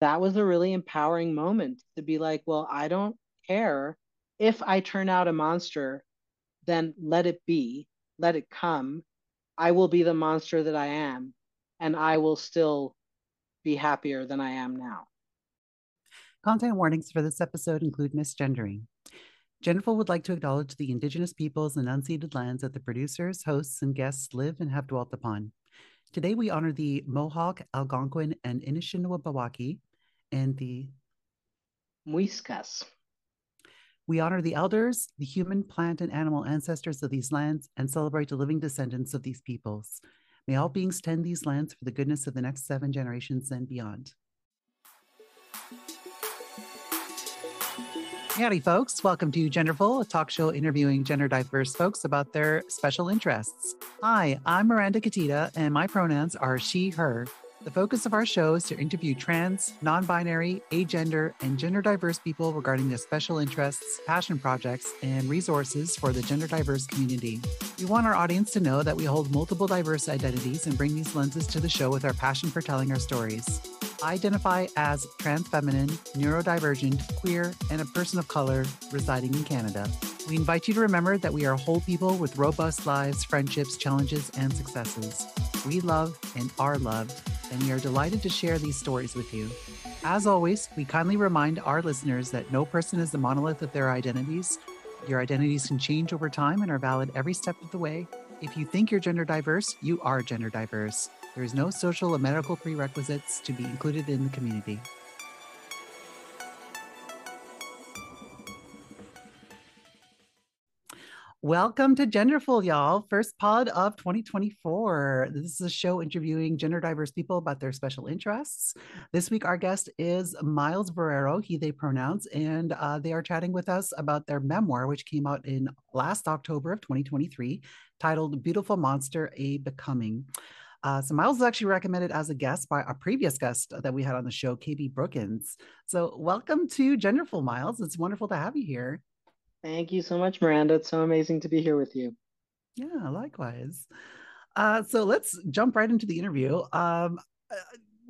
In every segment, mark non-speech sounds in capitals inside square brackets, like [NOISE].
that was a really empowering moment to be like, well, I don't care if I turn out a monster, then let it be, let it come. I will be the monster that I am, and I will still be happier than I am now. Content warnings for this episode include misgendering. Genderful would like to acknowledge the Indigenous peoples and unceded lands that the producers, hosts, and guests live and have dwelt upon. Today, we honor the Mohawk, Algonquin, and Anishinaabe and the Muiscas. We honor the elders, the human, plant, and animal ancestors of these lands, and celebrate the living descendants of these peoples. May all beings tend these lands for the goodness of the next seven generations and beyond. Howdy, folks. Welcome to Genderful, a talk show interviewing gender diverse folks about their special interests. Hi, I'm Miranda Katita, and my pronouns are she, her. The focus of our show is to interview trans, non binary, agender, and gender diverse people regarding their special interests, passion projects, and resources for the gender diverse community. We want our audience to know that we hold multiple diverse identities and bring these lenses to the show with our passion for telling our stories. I identify as trans feminine, neurodivergent, queer, and a person of color residing in Canada. We invite you to remember that we are whole people with robust lives, friendships, challenges, and successes. We love and are loved, and we are delighted to share these stories with you. As always, we kindly remind our listeners that no person is the monolith of their identities. Your identities can change over time and are valid every step of the way. If you think you're gender diverse, you are gender diverse. There is no social or medical prerequisites to be included in the community. Welcome to Genderful, y'all. First pod of 2024. This is a show interviewing gender diverse people about their special interests. This week, our guest is Miles Borrero, he, they pronouns, and uh, they are chatting with us about their memoir, which came out in last October of 2023, titled Beautiful Monster A Becoming. Uh, so Miles was actually recommended as a guest by a previous guest that we had on the show, KB Brookins. So welcome to Genderful, Miles. It's wonderful to have you here. Thank you so much, Miranda. It's so amazing to be here with you. Yeah, likewise. Uh, so let's jump right into the interview. Um, uh,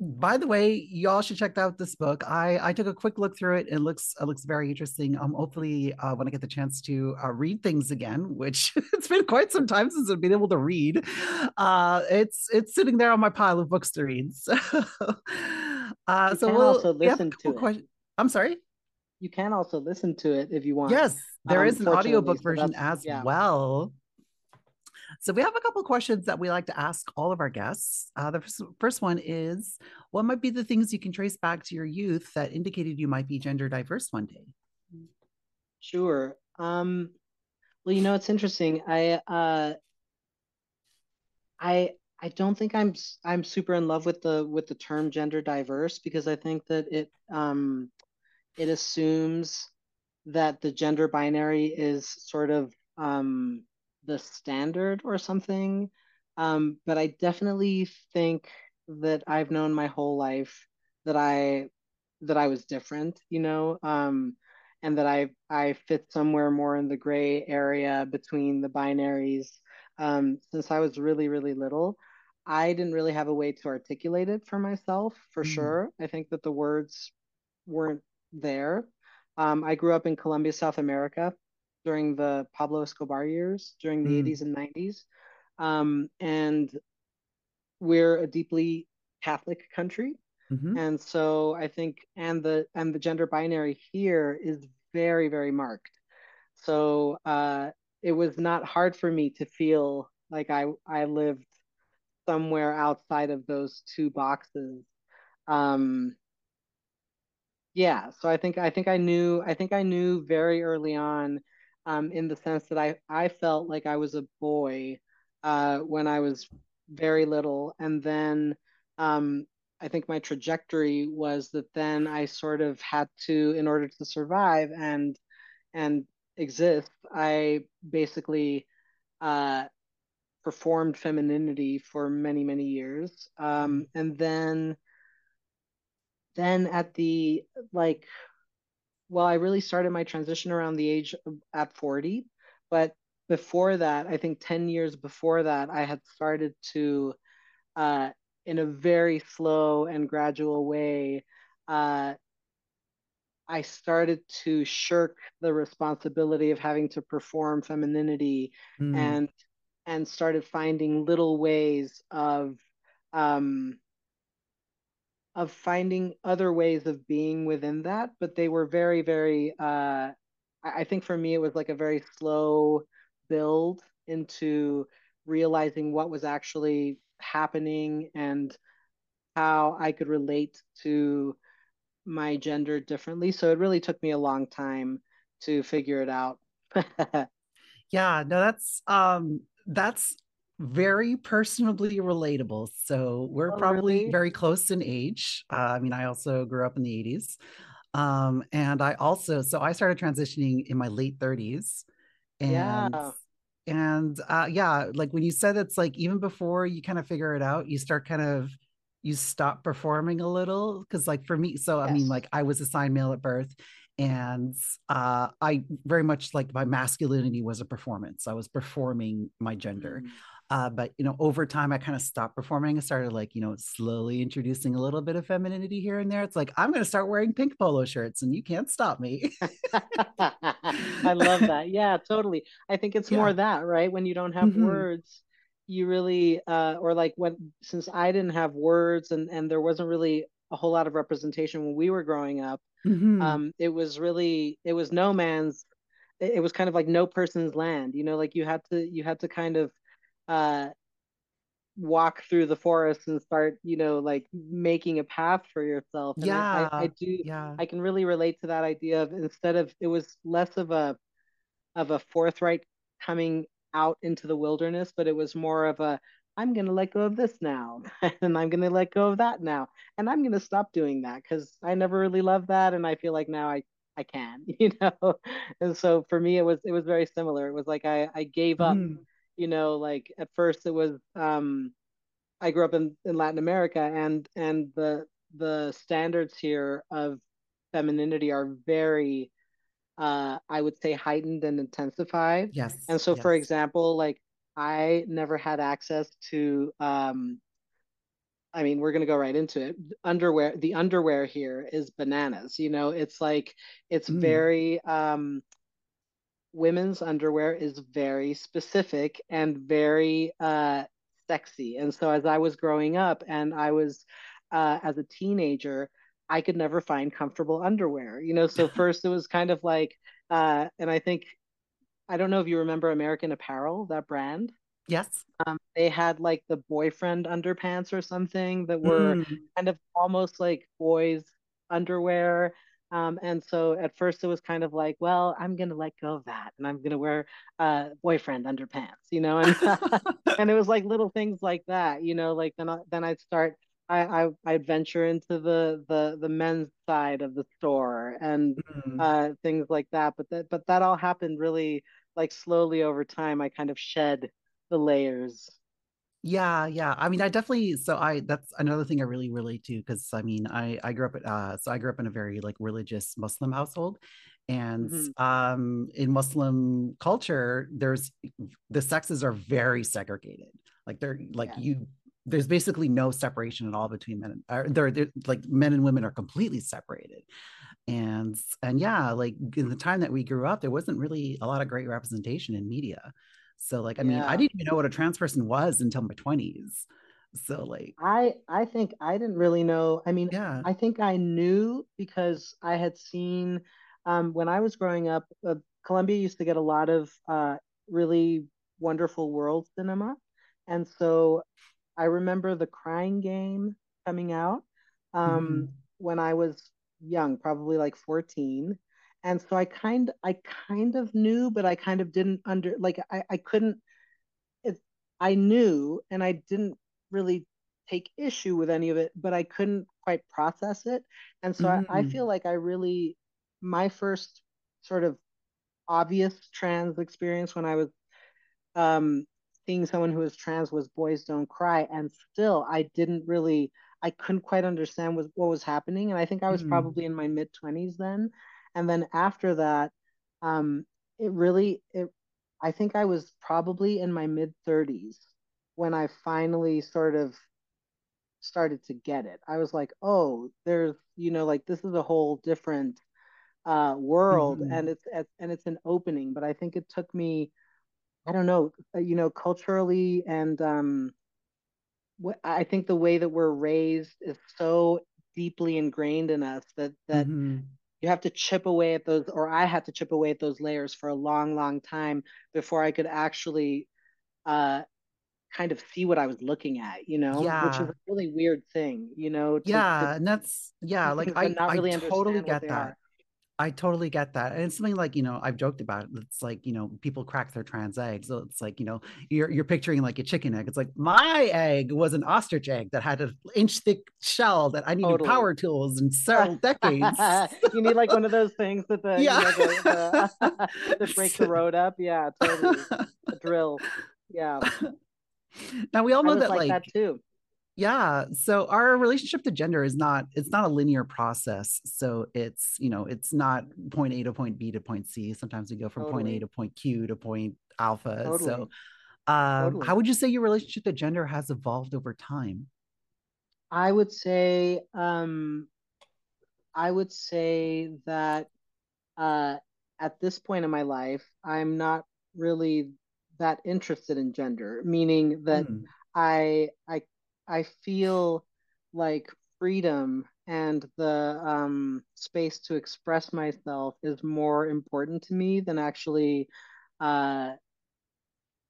by the way, y'all should check out this book. I I took a quick look through it. It looks it looks very interesting. Um, hopefully, uh, when I get the chance to uh, read things again, which [LAUGHS] it's been quite some time since I've been able to read, uh, it's it's sitting there on my pile of books to read. [LAUGHS] So, uh, so we'll also listen to it. I'm sorry. You can also listen to it if you want. Yes, there um, is an audiobook version as yeah. well. So we have a couple questions that we like to ask all of our guests. Uh, the first one is, what might be the things you can trace back to your youth that indicated you might be gender diverse one day? Sure. Um, well, you know, it's interesting. I uh, I I don't think I'm I'm super in love with the with the term gender diverse because I think that it um, it assumes that the gender binary is sort of um, the standard or something. Um, but I definitely think that I've known my whole life that I that I was different, you know, um, and that I I fit somewhere more in the gray area between the binaries. Um, since I was really really little, I didn't really have a way to articulate it for myself. For mm-hmm. sure, I think that the words weren't there. Um, I grew up in Colombia, South America, during the Pablo Escobar years, during the mm. 80s and 90s. Um, and we're a deeply Catholic country. Mm-hmm. And so I think and the and the gender binary here is very, very marked. So uh, it was not hard for me to feel like I I lived somewhere outside of those two boxes. Um, yeah, so I think I think I knew I think I knew very early on um, in the sense that I, I felt like I was a boy uh, when I was very little. And then um, I think my trajectory was that then I sort of had to, in order to survive and and exist, I basically uh, performed femininity for many many years, um, and then then at the like well, I really started my transition around the age of, at 40, but before that, I think 10 years before that, I had started to, uh, in a very slow and gradual way, uh, I started to shirk the responsibility of having to perform femininity mm. and and started finding little ways of um, of finding other ways of being within that, but they were very, very. Uh, I think for me, it was like a very slow build into realizing what was actually happening and how I could relate to my gender differently. So it really took me a long time to figure it out. [LAUGHS] yeah, no, that's um that's very personally relatable. So we're oh, probably really? very close in age. Uh, I mean, I also grew up in the 80s. Um, and I also, so I started transitioning in my late 30s. And yeah. And uh, yeah, like when you said it's like even before you kind of figure it out, you start kind of you stop performing a little because like for me so yes. i mean like i was assigned male at birth and uh, i very much like my masculinity was a performance i was performing my gender mm. Uh, but you know over time i kind of stopped performing i started like you know slowly introducing a little bit of femininity here and there it's like i'm going to start wearing pink polo shirts and you can't stop me [LAUGHS] i [LAUGHS] love that yeah totally i think it's yeah. more that right when you don't have mm-hmm. words you really uh, or like when since I didn't have words and and there wasn't really a whole lot of representation when we were growing up. Mm-hmm. Um, it was really it was no man's. It was kind of like no person's land. You know, like you had to you had to kind of uh, walk through the forest and start you know like making a path for yourself and yeah I, I, do yeah i can really relate to that idea of instead of it was less of a of a forthright coming out into the wilderness, but it was more of a I'm going to let go of this now, [LAUGHS] and I'm going to let go of that now, and I'm going to stop doing that because I never really loved that, and I feel like now I I can, [LAUGHS] you know. and so for me, it was it was very similar. It was like I I gave up, mm. You know. Like at first, it was um, I grew up in in Latin America, and and the the standards here of femininity are very uh, I would say heightened and intensified. Yes. And so, yes. for example, like I never had access to, um, I mean, we're going to go right into it. Underwear, the underwear here is bananas. You know, it's like, it's mm. very, um, women's underwear is very specific and very uh, sexy. And so, as I was growing up and I was, uh, as a teenager, I could never find comfortable underwear. You know, so [LAUGHS] first it was kind of like, uh, and I think, I don't know if you remember American Apparel, that brand. Yes. Um, they had like the boyfriend underpants or something that were mm. kind of almost like boys' underwear. Um, and so at first it was kind of like, well, I'm gonna let go of that, and I'm gonna wear uh, boyfriend underpants, you know, and [LAUGHS] and it was like little things like that, you know, like then I, then I'd start I, I I'd venture into the the the men's side of the store and mm. uh, things like that. But that but that all happened really like slowly over time. I kind of shed the layers. Yeah, yeah. I mean, I definitely. So I that's another thing I really relate to because I mean, I I grew up at uh, so I grew up in a very like religious Muslim household, and mm-hmm. um in muslim culture there's the sexes are very segregated like they're like yeah. you there's basically no separation at all between men and or they're, they're like men and women are completely separated and and yeah like in the time that we grew up there wasn't really a lot of great representation in media so like i yeah. mean i didn't even know what a trans person was until my 20s so like i i think i didn't really know i mean yeah i think i knew because i had seen um, when i was growing up uh, Colombia used to get a lot of uh, really wonderful world cinema and so I remember the Crying Game coming out um, mm-hmm. when I was young, probably like 14. And so I kind I kind of knew, but I kind of didn't under like I, I couldn't it, I knew and I didn't really take issue with any of it, but I couldn't quite process it. And so mm-hmm. I, I feel like I really my first sort of obvious trans experience when I was um, seeing someone who was trans was Boys Don't Cry, and still I didn't really, I couldn't quite understand what, what was happening. And I think I was mm. probably in my mid 20s then. And then after that, um, it really, it, I think I was probably in my mid 30s when I finally sort of started to get it. I was like, oh, there's, you know, like this is a whole different uh, world, mm-hmm. and it's and it's an opening. But I think it took me, I don't know, uh, you know, culturally and um, what I think the way that we're raised is so deeply ingrained in us that that. Mm-hmm. You have to chip away at those, or I had to chip away at those layers for a long, long time before I could actually uh, kind of see what I was looking at, you know, yeah. which is a really weird thing, you know. To, yeah, to, and that's yeah, like I, really I totally get that. Are. I totally get that. And it's something like, you know, I've joked about it. It's like, you know, people crack their trans eggs. So it's like, you know, you're you're picturing like a chicken egg. It's like my egg was an ostrich egg that had an inch thick shell that I needed totally. power tools and several [LAUGHS] decades. you need like one of those things that the yeah. You know, the, the, [LAUGHS] [LAUGHS] that break the road up. Yeah, totally. A drill. Yeah. Now we all know that like, like that too. Yeah. So our relationship to gender is not it's not a linear process. So it's, you know, it's not point A to point B to point C. Sometimes we go from totally. point A to point Q to point alpha. Totally. So um, totally. how would you say your relationship to gender has evolved over time? I would say um I would say that uh at this point in my life, I'm not really that interested in gender, meaning that mm. I I I feel like freedom and the um, space to express myself is more important to me than actually, uh,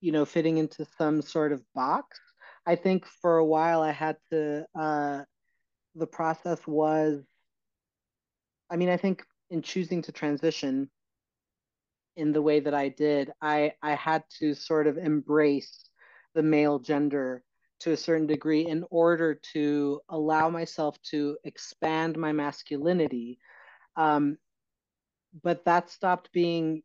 you know, fitting into some sort of box. I think for a while I had to. Uh, the process was. I mean, I think in choosing to transition, in the way that I did, I I had to sort of embrace the male gender to a certain degree in order to allow myself to expand my masculinity. Um, but that stopped being.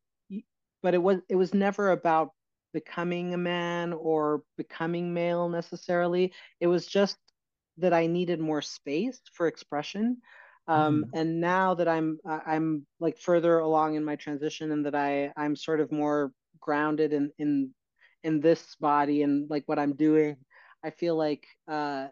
But it was it was never about becoming a man or becoming male necessarily. It was just that I needed more space for expression um, mm. and now that i'm i'm like further along in my transition and that i i'm sort of more grounded in in in this body and like what i'm doing i feel like uh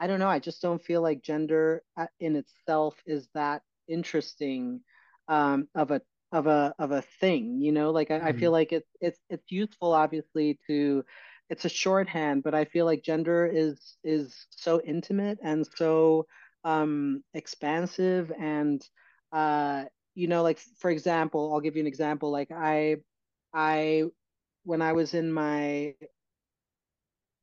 i don't know i just don't feel like gender uh, in itself is that interesting um of a of a of a thing you know like I, mm. I feel mm-hmm. like it's it's it's useful obviously to it's a shorthand but i feel like gender is is so intimate and so um, expansive and uh, you know like for example i'll give you an example like i i when i was in my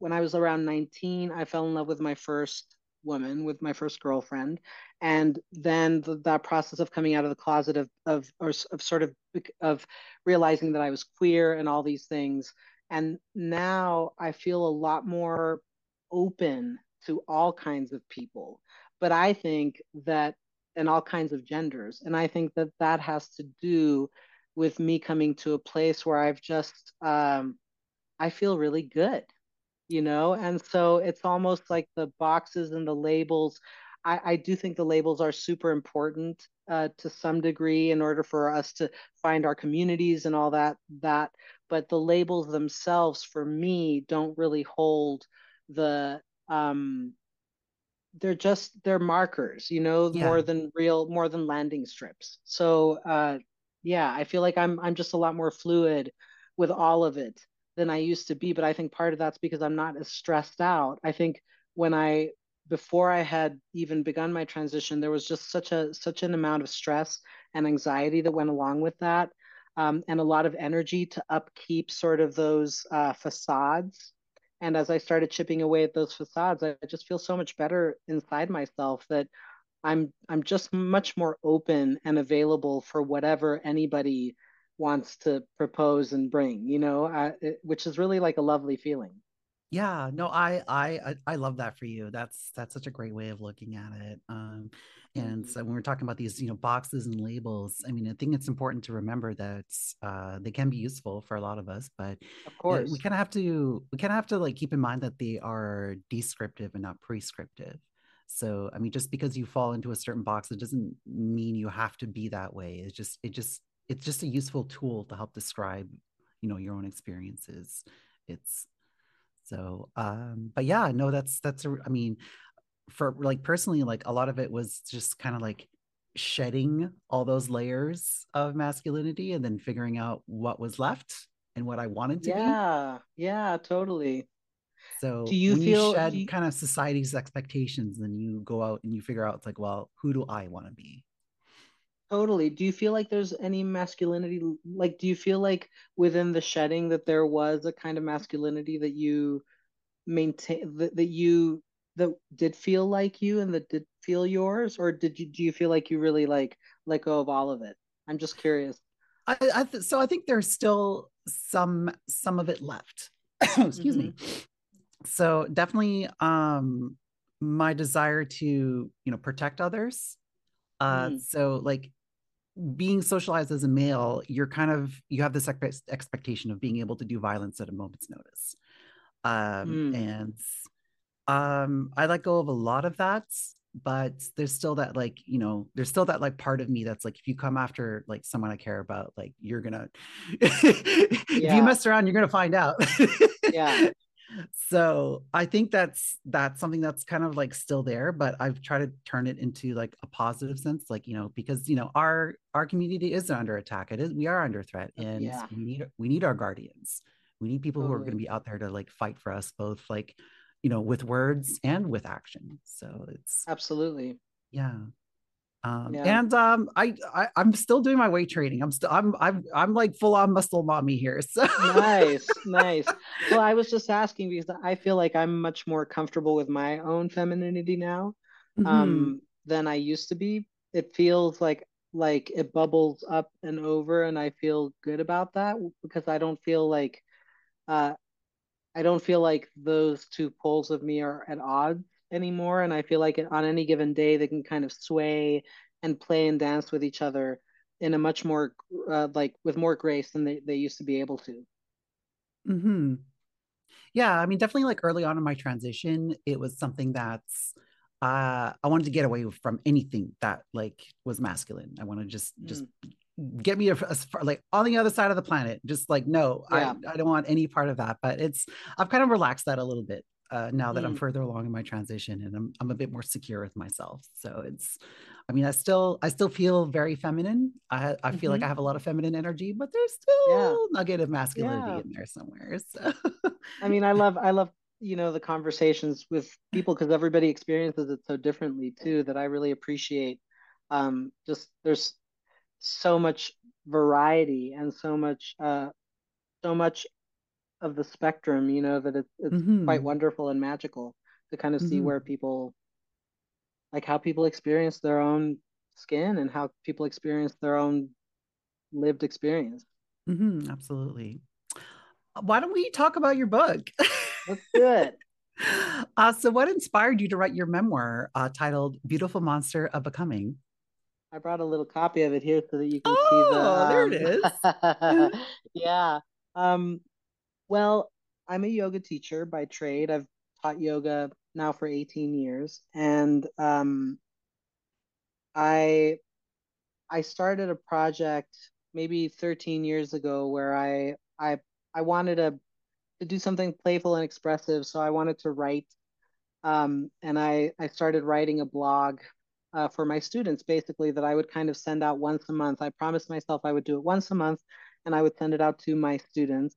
when i was around 19 i fell in love with my first woman with my first girlfriend. And then the, that process of coming out of the closet of of or of sort of of realizing that i was queer and all these things. And now i feel a lot more open to all kinds of people. But I think that, and all kinds of genders, and I think that that has to do with me coming to a place where I've just, um, I feel really good, you know? And so it's almost like the boxes and the labels. I, I do think the labels are super important uh, to some degree in order for us to find our communities and all that that but the labels themselves for me don't really hold the um they're just they're markers you know yeah. more than real more than landing strips so uh yeah i feel like i'm i'm just a lot more fluid with all of it than i used to be but i think part of that's because i'm not as stressed out. I think when i before i had even begun my transition there was just such a such an amount of stress and anxiety that went along with that um, and a lot of energy to upkeep sort of those uh, facades. And as I started chipping away at those facades, I just feel so much better inside myself that I'm I'm just much more open and available for whatever anybody wants to propose and bring, you know, I, it, which is really like a lovely feeling. Yeah, no, I I I love that for you. That's that's such a great way of looking at it. Um, and so when we're talking about these, you know, boxes and labels, I mean, I think it's important to remember that uh, they can be useful for a lot of us, but of course, we kind of have to we kind of have to like keep in mind that they are descriptive and not prescriptive. So, I mean, just because you fall into a certain box, it doesn't mean you have to be that way. It's just it just it's just a useful tool to help describe, you know, your own experiences. It's so, um, but yeah, no, that's that's a, I mean, for like personally, like a lot of it was just kind of like shedding all those layers of masculinity and then figuring out what was left and what I wanted to yeah, be. Yeah, yeah, totally. So do you feel you shed you, kind of society's expectations, then you go out and you figure out it's like, well, who do I want to be? Totally. Do you feel like there's any masculinity? Like, do you feel like within the shedding that there was a kind of masculinity that you maintain that, that you that did feel like you and that did feel yours, or did you do you feel like you really like let go of all of it? I'm just curious. I, I th- so I think there's still some some of it left. [COUGHS] Excuse mm-hmm. me. So definitely um my desire to, you know, protect others. Uh mm. so like being socialized as a male, you're kind of you have this expectation of being able to do violence at a moment's notice. Um mm. and um I let go of a lot of that but there's still that like you know there's still that like part of me that's like if you come after like someone i care about like you're gonna [LAUGHS] if you mess around you're gonna find out yeah [LAUGHS] so i think that's that's something that's kind of like still there but i've tried to turn it into like a positive sense like you know because you know our our community is under attack. It is we are under threat uh, and yeah. we need we need our guardians. We need people totally. who are going to be out there to like fight for us both like you know with words and with action. So it's absolutely. Yeah um, yeah. and um, I, I am still doing my weight training. I'm still I'm I'm I'm like full on muscle mommy here. [LAUGHS] So nice, nice. Well, I was just asking because I feel like I'm much more comfortable with my own femininity now mm-hmm. um, than I used to be. It feels like like it bubbles up and over, and I feel good about that because I don't feel like uh, I don't feel like those two poles of me are at odds anymore. And I feel like on any given day, they can kind of sway and play and dance with each other in a much more, uh, like with more grace than they, they used to be able to. Hmm. Yeah, I mean, definitely like early on in my transition, it was something that's uh, I wanted to get away from anything that like was masculine. I want to just just mm get me as far, like on the other side of the planet just like no yeah. I, I don't want any part of that but it's i've kind of relaxed that a little bit uh, now that mm. i'm further along in my transition and I'm, I'm a bit more secure with myself so it's i mean i still i still feel very feminine i i feel mm-hmm. like i have a lot of feminine energy but there's still yeah. nugget of masculinity yeah. in there somewhere so i mean i love i love you know the conversations with people because everybody experiences it so differently too that i really appreciate um just there's so much variety and so much uh, so much of the spectrum you know that it's, it's mm-hmm. quite wonderful and magical to kind of see mm-hmm. where people like how people experience their own skin and how people experience their own lived experience mm-hmm, absolutely why don't we talk about your book let's do it [LAUGHS] uh, so what inspired you to write your memoir uh, titled beautiful monster of becoming I brought a little copy of it here so that you can oh, see the. Um, there it is. [LAUGHS] yeah. Um, well, I'm a yoga teacher by trade. I've taught yoga now for 18 years, and um, I I started a project maybe 13 years ago where I I I wanted to to do something playful and expressive, so I wanted to write. Um, and I I started writing a blog uh, for my students basically that I would kind of send out once a month. I promised myself I would do it once a month and I would send it out to my students.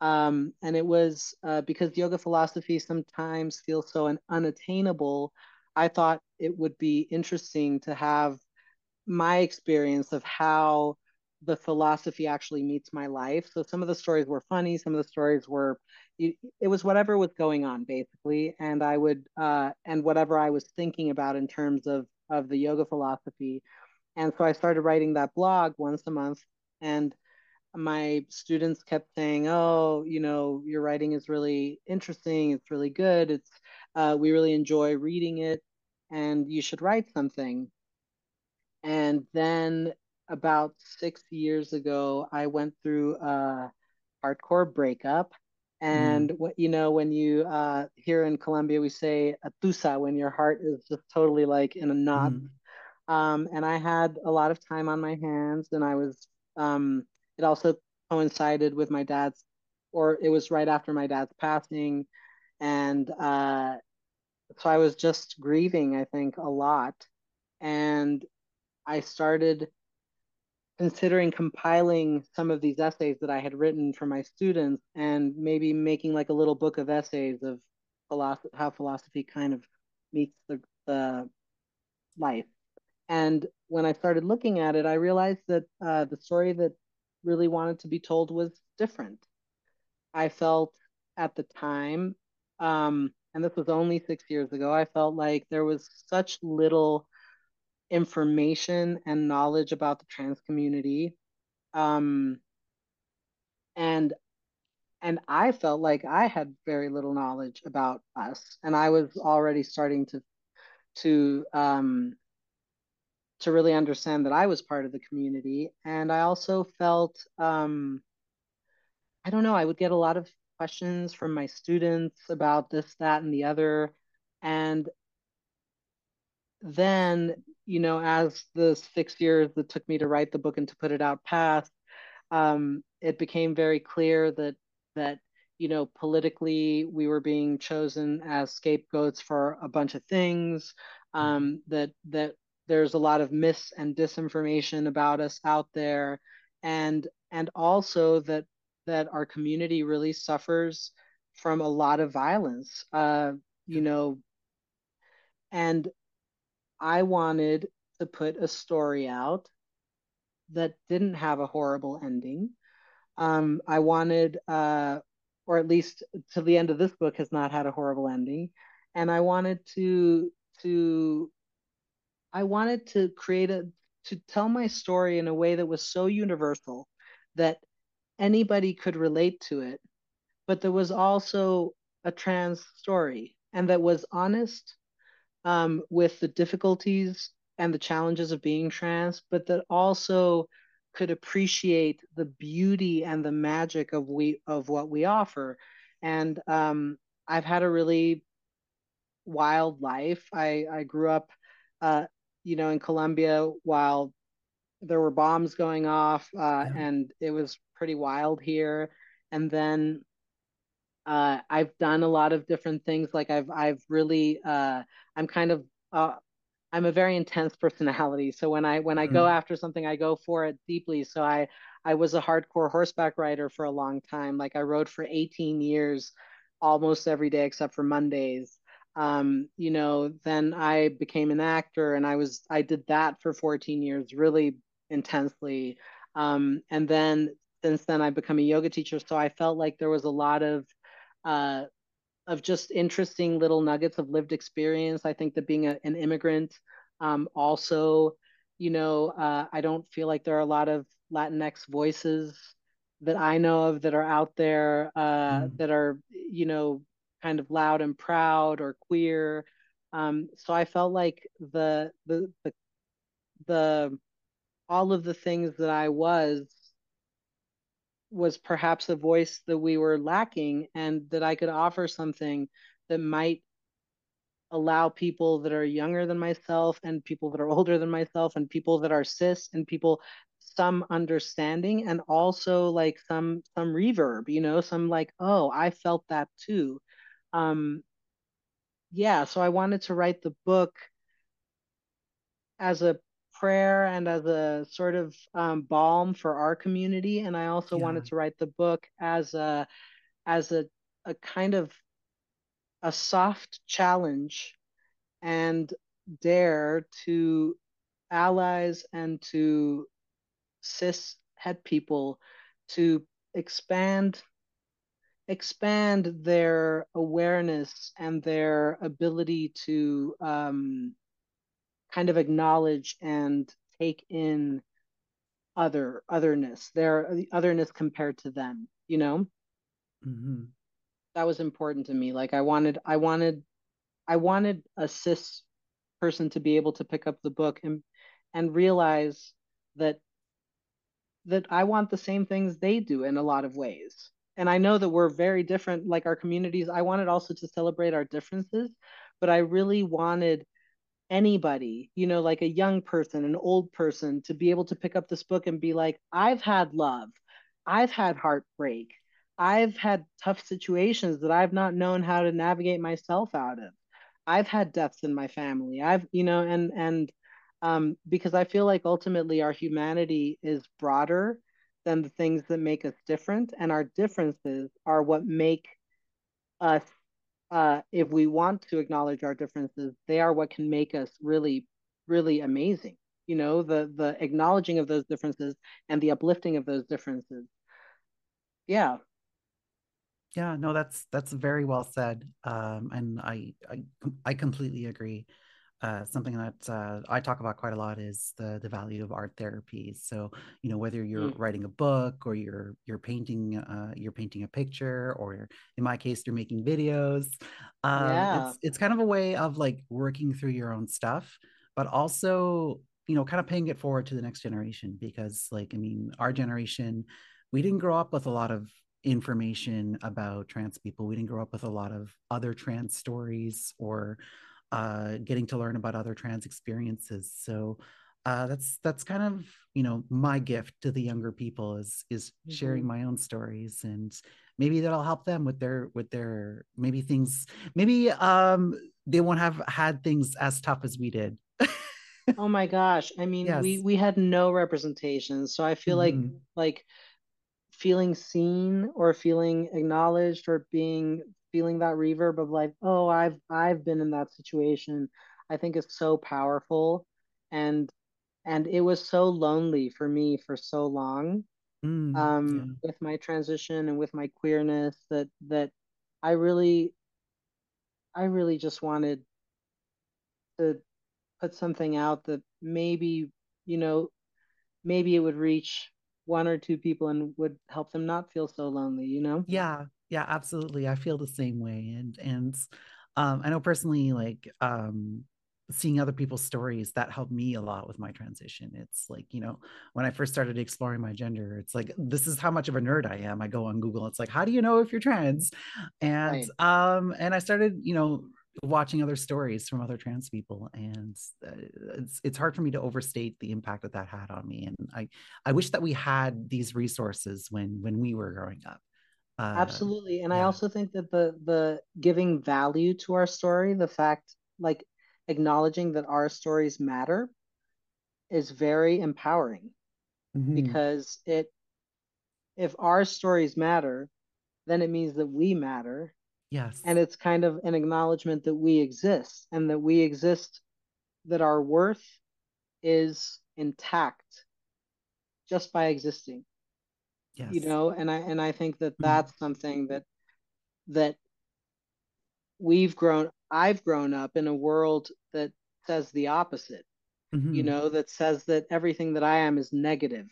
Um, and it was uh, because yoga philosophy sometimes feels so un- unattainable. I thought it would be interesting to have my experience of how the philosophy actually meets my life. So some of the stories were funny, some of the stories were it, was whatever was going on basically, and I would uh, and whatever I was thinking about in terms of of the yoga philosophy. And so I started writing that blog once a month. And my students kept saying, "Oh, you know, your writing is really interesting. It's really good. It's uh, we really enjoy reading it, and you should write something." And then about six years ago, I went through a hardcore breakup. And mm. what you know, when you uh, here in Colombia, we say atusa when your heart is just totally like in a knot. Mm. Um, and I had a lot of time on my hands, and I was. Um, it also coincided with my dad's, or it was right after my dad's passing, and uh, so I was just grieving, I think, a lot. And I started considering compiling some of these essays that I had written for my students and maybe making like a little book of essays of philosophy, how philosophy kind of meets the, the life. And when I started looking at it, I realized that uh, the story that really wanted to be told was different. I felt at the time, um, and this was only six years ago, I felt like there was such little information and knowledge about the trans community. Um, and and I felt like I had very little knowledge about us, and I was already starting to to um, to really understand that I was part of the community. And I also felt um, I don't know, I would get a lot of questions from my students about this, that, and the other, and then you know as the six years that took me to write the book and to put it out passed um, it became very clear that that you know politically we were being chosen as scapegoats for a bunch of things um, that that there's a lot of mis and disinformation about us out there. And and also that that our community really suffers from a lot of violence uh, you know. And I wanted to put a story out that didn't have a horrible ending. Um, I wanted, uh, or at least to the end of this book, has not had a horrible ending, and I wanted to to I wanted to create a to tell my story in a way that was so universal that anybody could relate to it, but there was also a trans story and that was honest um, with the difficulties and the challenges of being trans, but that also could appreciate the beauty and the magic of we of what we offer. And um, I've had a really wild life. I I grew up, uh, you know, in Colombia while there were bombs going off, uh, yeah. and it was pretty wild here. And then uh, I've done a lot of different things. Like I've I've really uh, I'm kind of uh, I'm a very intense [LAUGHS] personality. So when I when I go after something, I go for it deeply. So I I was a hardcore horseback rider for a long time. Like I rode for 18 years, almost every day except for Mondays. Um, you know, then I became an actor, and I was I did that for 14 years, really intensely. Um, and then since then, I've become a yoga teacher. So I felt like there was a lot of uh, of just interesting little nuggets of lived experience. I think that being a, an immigrant um, also, you know, uh, I don't feel like there are a lot of Latinx voices that I know of that are out there uh, mm. that are, you know, kind of loud and proud or queer. Um, so I felt like the the the the all of the things that I was was perhaps a voice that we were lacking and that I could offer something that might allow people that are younger than myself and people that are [LAUGHS] older than myself and people that are cis and people some understanding and also like some some reverb you know some like oh i felt that too um yeah so i wanted to write the book as a prayer and as a sort of um, balm for our community. And I also yeah. wanted to write the book as a as a a kind of a soft challenge and dare to allies and to cis het people to expand expand their awareness and their ability to um, kind of acknowledge and take in other otherness their otherness compared to them you know mm-hmm. that was important to me like i wanted i wanted i wanted a cis person to be able to pick up the book and and realize that that i want the same things they do in a lot of ways and i know that we're very different like our communities i wanted also to celebrate our differences but i really wanted anybody, you know, like a young person, an old person, to be able to pick up this book and be like, I've had love, I've had heartbreak, I've had tough situations that I've not known how to navigate myself out of. I've had deaths in my family. I've, you know, and and um, because I feel like ultimately our humanity is broader than the things that make us different, and our differences are what make us. Uh, if we want to acknowledge our differences, they are what can make us really, really amazing. You know, the the acknowledging of those differences and the uplifting of those differences. Yeah, yeah no that's that's very well said um, and I, I i completely agree uh, something that uh, I talk about quite a lot is the the value of art therapy. So you know whether you're mm. writing a book or you're you're painting uh, you're painting a picture or in my case you're making videos. Um, yeah. It's it's kind of a way of like working through your own stuff, but also you know kind of paying it forward to the next generation because like I mean our generation we didn't grow up with a lot of information about trans people. We didn't grow up with a lot of other trans stories or uh, getting to learn about other trans experiences. So uh, that's that's kind of you know my gift to the younger people is is mm-hmm. sharing my own stories and maybe that'll help them with their with their maybe things maybe um they won't have had things as tough as we did oh my gosh i [LAUGHS] mean yes. we we had no representation so i feel mm-hmm. like like feeling seen or feeling acknowledged or being feeling that reverb of like oh i've i've been in that situation i think is so powerful. And and it was so lonely for me for so long mm, um yeah. with my transition and with my queerness that that i really i really just wanted to put something out that maybe you know maybe it would reach one or two people and would help them not feel so lonely you know? Yeah yeah absolutely i feel the same way and and um i know personally like um seeing other people's stories that helped me a lot with my transition it's like you know when i first started exploring my gender it's like this is how much of a nerd i am i go on google it's like how do you know if you're trans and right. um and i started you know watching other stories from other trans people and uh, it's it's hard for me to overstate the impact that that had on me and i i wish that we had these resources when when we were growing up uh, absolutely and yeah. i also think that the the giving value to our story the fact like acknowledging that our stories matter is very empowering mm-hmm. because it if our stories matter then it means that we matter Yes. And it's kind of an acknowledgement that we exist and that we exist, that our worth is intact just by existing. Yes. You know, and I and I think that mm-hmm. that's mm-hmm. something that that we've grown I've grown up in a world that says the opposite. Mm-hmm. You know, that says that everything that I am is negative.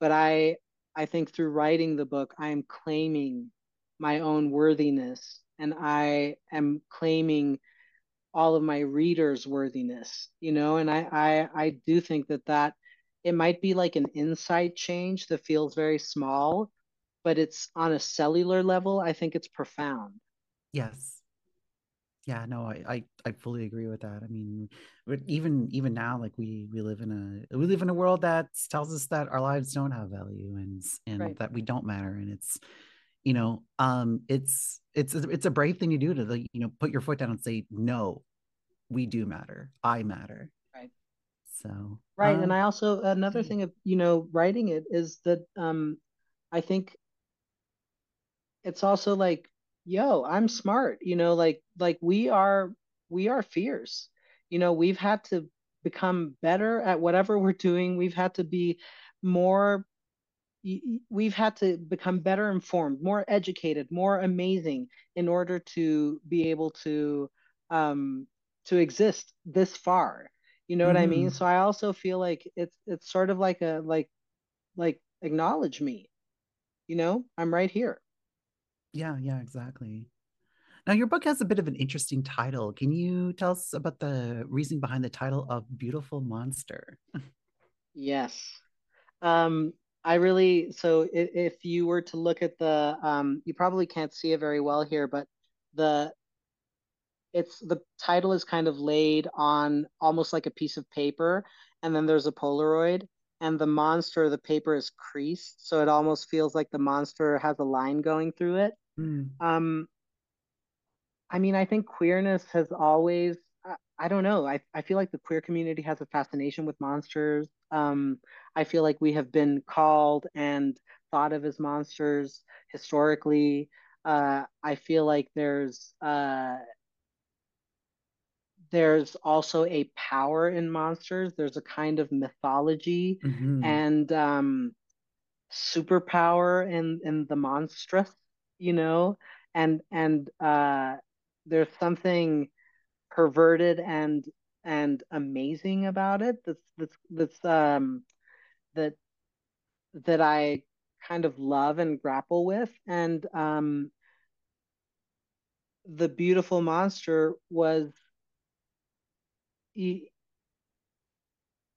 But I I think through writing the book I am claiming my own worthiness and I am claiming all of my readers' worthiness, you know, and I, I, I do think that that it might be like an insight change that feels very small, but it's on a cellular level. I think it's profound. Yes. Yeah, no, I, I, I fully agree with that. I mean, even even now, like we we live in a we live in a world that tells us that our lives don't have value and and right. that we don't matter, and it's you know um it's it's it's a brave thing to do to the, you know put your foot down and say no we do matter i matter so right um, and i also another thing of you know writing it is that um i think it's also like yo i'm smart you know like like we are we are fierce. You know we've had to become better at whatever we're doing. We've had to be more we've had to become better informed, more educated, more amazing in order to be able to um, to exist this far. You know mm-hmm. what I mean? Mm-hmm. So I also feel like it's it's sort of like a like like acknowledge me. You know, I'm right here. Yeah, yeah, exactly. Now, your book has a bit of an interesting title. Can you tell us about the reason behind the title of Beautiful Monster? yes. Um, I really so if, if you were to look at the um, you probably can't see it very well here, but the it's the title is kind of laid on almost like a piece of paper, and then there's a Polaroid, and the monster the paper is creased, so it almost feels like the monster has a line going through it. Mm. Um, I mean, I think queerness has always, I, I don't know. I, I feel like the queer community has a fascination with monsters. Um, I feel like we have been called and thought of as monsters historically. Uh, I feel like there's uh, there's also a power in monsters. There's a kind of mythology Mm-hmm. and um, superpower in in the monstrous, you know, and and uh, there's something perverted and and amazing about it. That's that's that's um that that I kind of love and grapple with. And um, the beautiful monster was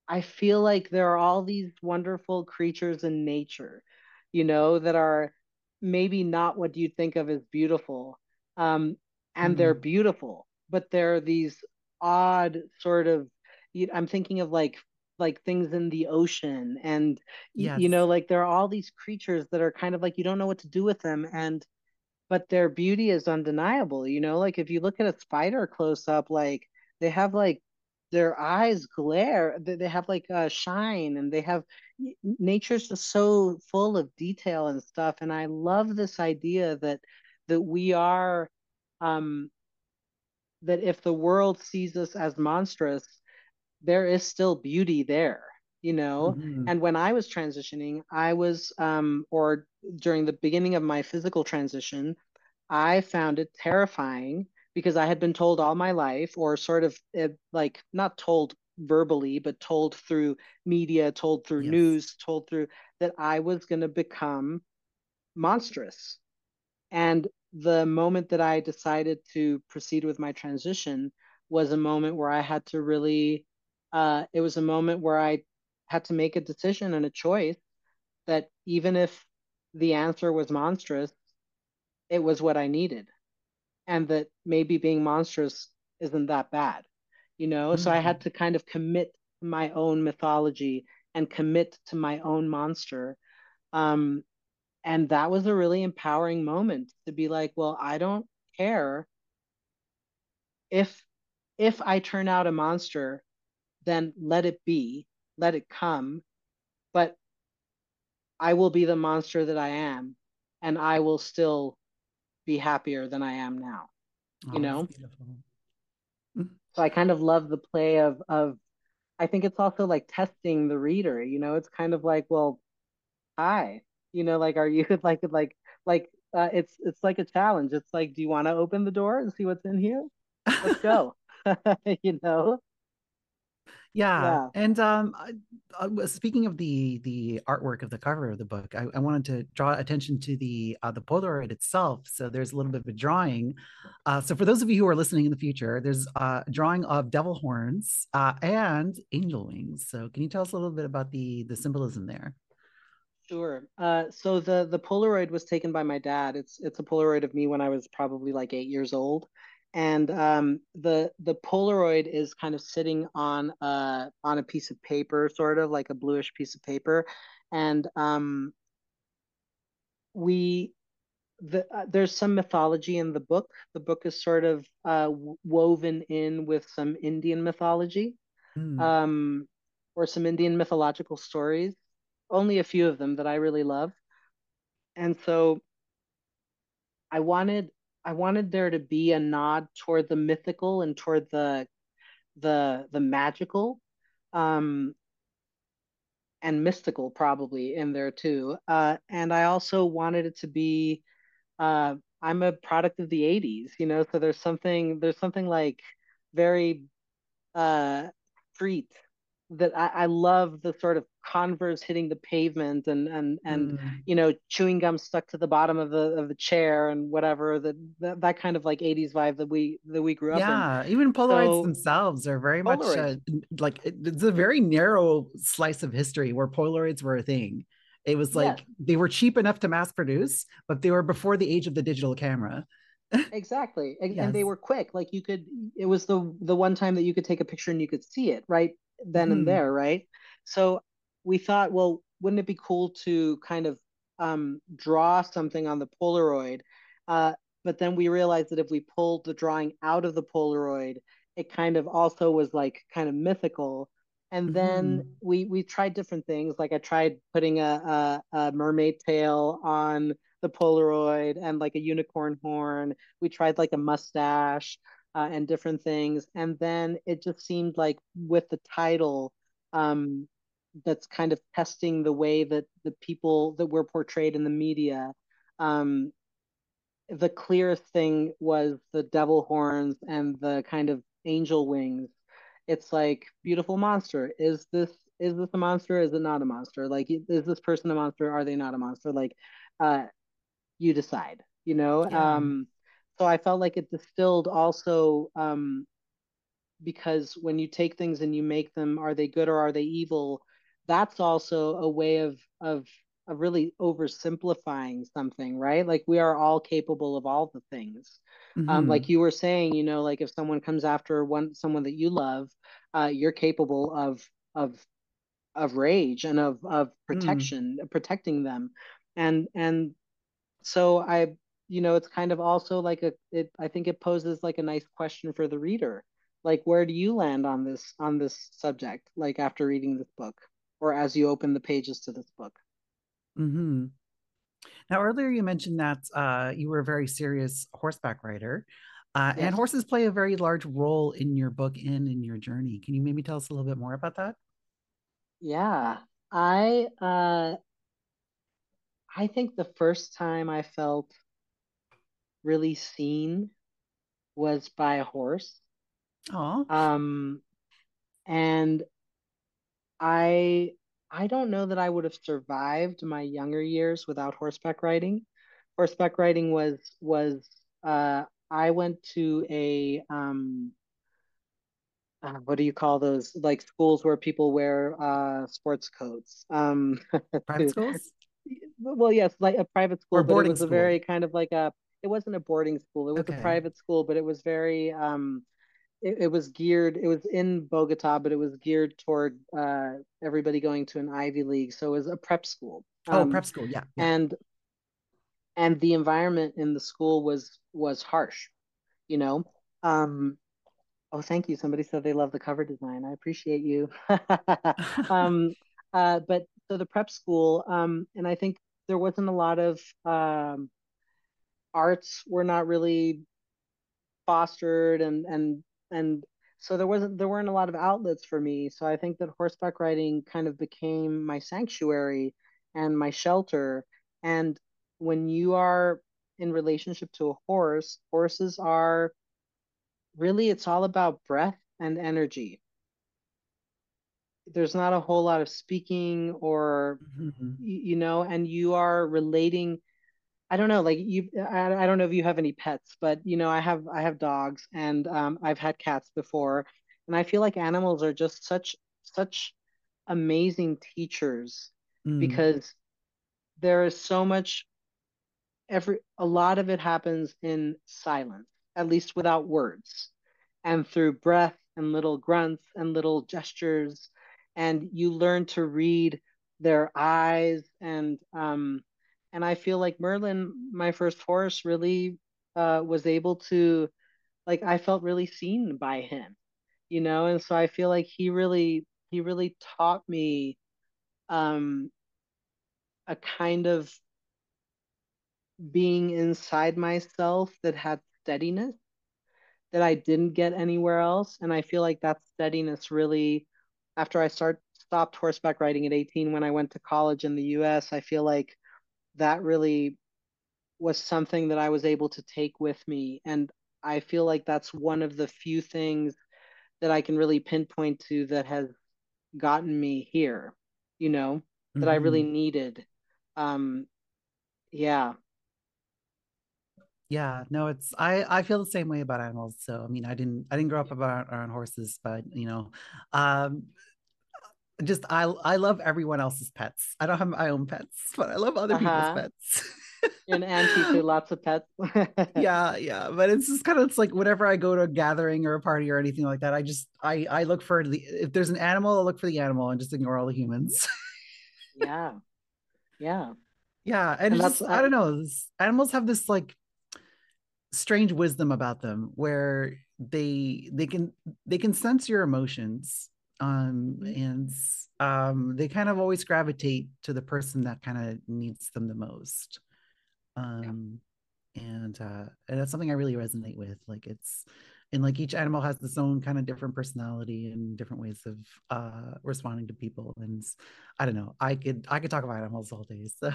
I feel like there are all these wonderful creatures in nature, you know, that are maybe not what you think of as beautiful. Um, and they're Mm. beautiful, but they're these odd sort of, you, I'm thinking of like like things in the ocean and you know like there are all these creatures that are kind of like you don't know what to do with them and but their beauty is undeniable you know like if you look at a spider close up like they have like their eyes glare they, they have like a shine and they have nature's just so full of detail and stuff and i love this idea that that we are um that if the world sees us as monstrous there is still beauty there you know Mm-hmm. and when i was transitioning i was um or during the beginning of my physical transition I found it terrifying because I had been told all my life, or sort of uh, like not told verbally, but told through media, told through Yes. news, told through that I was going to become monstrous. And the moment that I decided to proceed with my transition was a moment where I had to really, uh, it was a moment where I had to make a decision and a choice that even if the answer was monstrous, it was what I needed and that maybe being monstrous isn't that bad, you know? So I had to kind of commit to my own mythology and commit to my own monster. Um, and that was a really empowering moment to be like, well, I don't care if if I turn out a monster, then let it be, let it come, but I will be the monster that I am, and I will still be happier than I am now, you Oh, that's know? So I kind of love the play of of I think it's also like testing the reader, you know, it's kind of like, well, hi, you know, like are you [LAUGHS] like like like uh, it's it's like a challenge. It's like, do you want to open the door and see what's in here? Let's go. [LAUGHS] you know? Yeah, Yeah, and um, I speaking of the the artwork of the cover of the book, I, I wanted to draw attention to the uh, the Polaroid itself. So there's a little bit of a drawing. Uh, so for those of you who are listening in the future, there's uh, a drawing of devil horns uh, and angel wings. So can you tell us a little bit about the the symbolism there? sure. Uh, so the the Polaroid was taken by my dad. It's it's a Polaroid of me when I was probably like eight years old. And um, the the Polaroid is kind of sitting on a on a piece of paper, sort of like a bluish piece of paper, and um, we the, uh, there's some mythology in the book. The book is sort of uh, woven in with some Indian mythology, Mm, um, or some Indian mythological stories. Only a few of them that I really love, and so I wanted I wanted there to be a nod toward the mythical and toward the the the magical, um, and mystical probably in there too. Uh, and I also wanted it to be uh, I'm a product of the 80s, you know, so there's something there's something like very uh street that I, I love the sort of Converse hitting the pavement and and and mm. you know chewing gum stuck to the bottom of the of the chair and whatever that that, that kind of like 80s vibe that we that we grew up in. Yeah, even Polaroids So themselves are very much Polaroids, uh, like it's a very narrow slice of history where Polaroids were a thing. It was yes, like they were cheap enough to mass produce, but they were before the age of the digital camera. [LAUGHS] exactly. And, and they were quick. Like you could it was the the one time that you could take a picture and you could see it right then and Mhm. there, right? So we thought, well, wouldn't it be cool to kind of um, draw something on the Polaroid? Uh, but then we realized that if we pulled the drawing out of the Polaroid, it kind of also was like kind of mythical. And then mm-hmm. we we tried different things. Like I tried putting a, a, a mermaid tail on the Polaroid and like a unicorn horn. We tried like a mustache uh, and different things. And then it just seemed like with the title, um, that's kind of testing the way that the people that were portrayed in the media. Um, the clearest thing was the devil horns and the kind of angel wings. It's like beautiful monster. Is this is this a monster? Is it not a monster? Like is this person a monster? Are they not a monster? Like uh you decide, you know? Yeah. Um so I felt like it distilled also um because when you take things and you make them, are they good or are they evil? That's also a way of of of really oversimplifying something, right? Like we are all capable of all the things. Um, mm-hmm. Um, like you were saying, you know, like if someone comes after one someone that you love, uh, you're capable of of of rage and of of mm. protection, mm. protecting them, and and so I, you know, it's kind of also like a it. I think it poses like a nice question for the reader, like where do you land on this on this subject, like after reading this book, or as you open the pages to this book. mm-hmm. Now, earlier you mentioned that uh, you were a very serious horseback rider, uh, yes. and horses play a very large role in your book and in your journey. Can you maybe tell us a little bit more about that? Yeah, I uh, I think the first time I felt really seen was by a horse. Oh. Um, and I I don't know that I would have survived my younger years without horseback riding. Horseback riding was was uh, I went to a um, uh, what do you call those like schools where people wear uh, sports coats? Um, [LAUGHS] private schools. Well, yes, like a private school, or but it was school. a very kind of like a. It wasn't a boarding school. It was okay. a private school, but it was very um, it, it, was geared it was in bogota but it was geared toward uh, everybody going to an ivy league. So it was a prep school. Oh um, prep school. Yeah, yeah, and and the environment in the school was was harsh you know? Um oh thank you. Somebody said they love the cover design. I appreciate you. [LAUGHS] Um [LAUGHS] uh but so the prep school um and i think there wasn't a lot of um arts were not really fostered and and and so there wasn't there weren't a lot of outlets for me. So i think that horseback riding kind of became my sanctuary and my shelter. And when you are in relationship to a horse horses are really it's all about breath and energy. There's not a whole lot of speaking or mm-hmm. you know and you are relating I don't know, like you, I, I don't know if you have any pets, but you know, I have, I have dogs and um, I've had cats before, and I feel like animals are just such, such amazing teachers mm. because there is so much, every, a lot of it happens in silence, at least without words, and through breath and little grunts and little gestures, and you learn to read their eyes and um, and I feel like Merlin, my first horse, really uh, was able to, like, I felt really seen by him, you know, and so I feel like he really, he really taught me um, a kind of being inside myself that had steadiness that I didn't get anywhere else, and I feel like that steadiness really, after I start stopped horseback riding at 18 when I went to college in the U.S., I feel like that really was something that I was able to take with me. And I feel like that's one of the few things that I can really pinpoint to that has gotten me here, you know, mm-hmm. that I really mm-hmm. needed. Um, yeah. Yeah, no, it's I I feel the same way about animals. So I mean, I didn't I didn't grow up about around horses, but you know, um, just I I love everyone else's pets. I don't have my own pets, but I love other uh-huh. people's pets. An auntie to lots of pets. [LAUGHS] yeah, yeah, but it's just kind of it's like whenever I go to a gathering or a party or anything like that, I just I I look for the if there's an animal, I look for the animal and just ignore all the humans. [LAUGHS] yeah, yeah, yeah, and, and just, I don't know. Animals have this like strange wisdom about them where they they can they can sense your emotions um mm-hmm. and um they kind of always gravitate to the person that kind of needs them the most um yeah. and uh and that's something i really resonate with like it's and like each animal has its own kind of different personality and different ways of uh responding to people and i don't know i could i could talk about animals all day so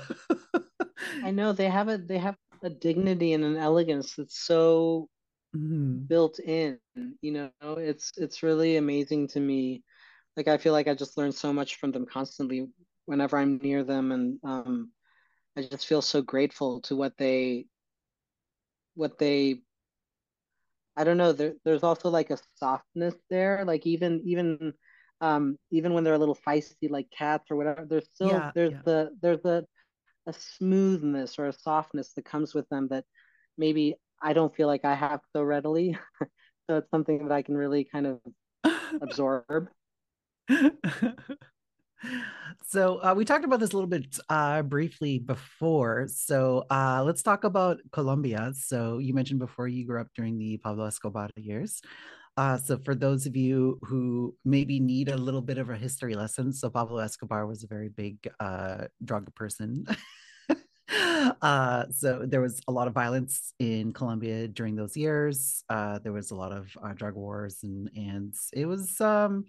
i [LAUGHS] know they have a they have a dignity and an elegance that's so mm-hmm. built in you know it's it's really amazing to me like i feel like i just learn so much from them constantly whenever i'm near them and um i just feel so grateful to what they what they i don't know there, there's also like a softness there like even even um even when they're a little feisty like cats or whatever there's still yeah, there's yeah. the there's a a smoothness or a softness that comes with them that maybe I don't feel like I have so readily. [LAUGHS] so it's something that I can really kind of [LAUGHS] absorb. [LAUGHS] so uh, we talked about this a little bit uh, briefly before. So uh, let's talk about Colombia. So you mentioned before you grew up during the Pablo Escobar years. Uh, so for those of you who maybe need a little bit of a history lesson, so Pablo Escobar was a very big uh, drug person. [LAUGHS] uh, so there was a lot of violence in Colombia during those years. There was a lot of drug wars, and and it was um,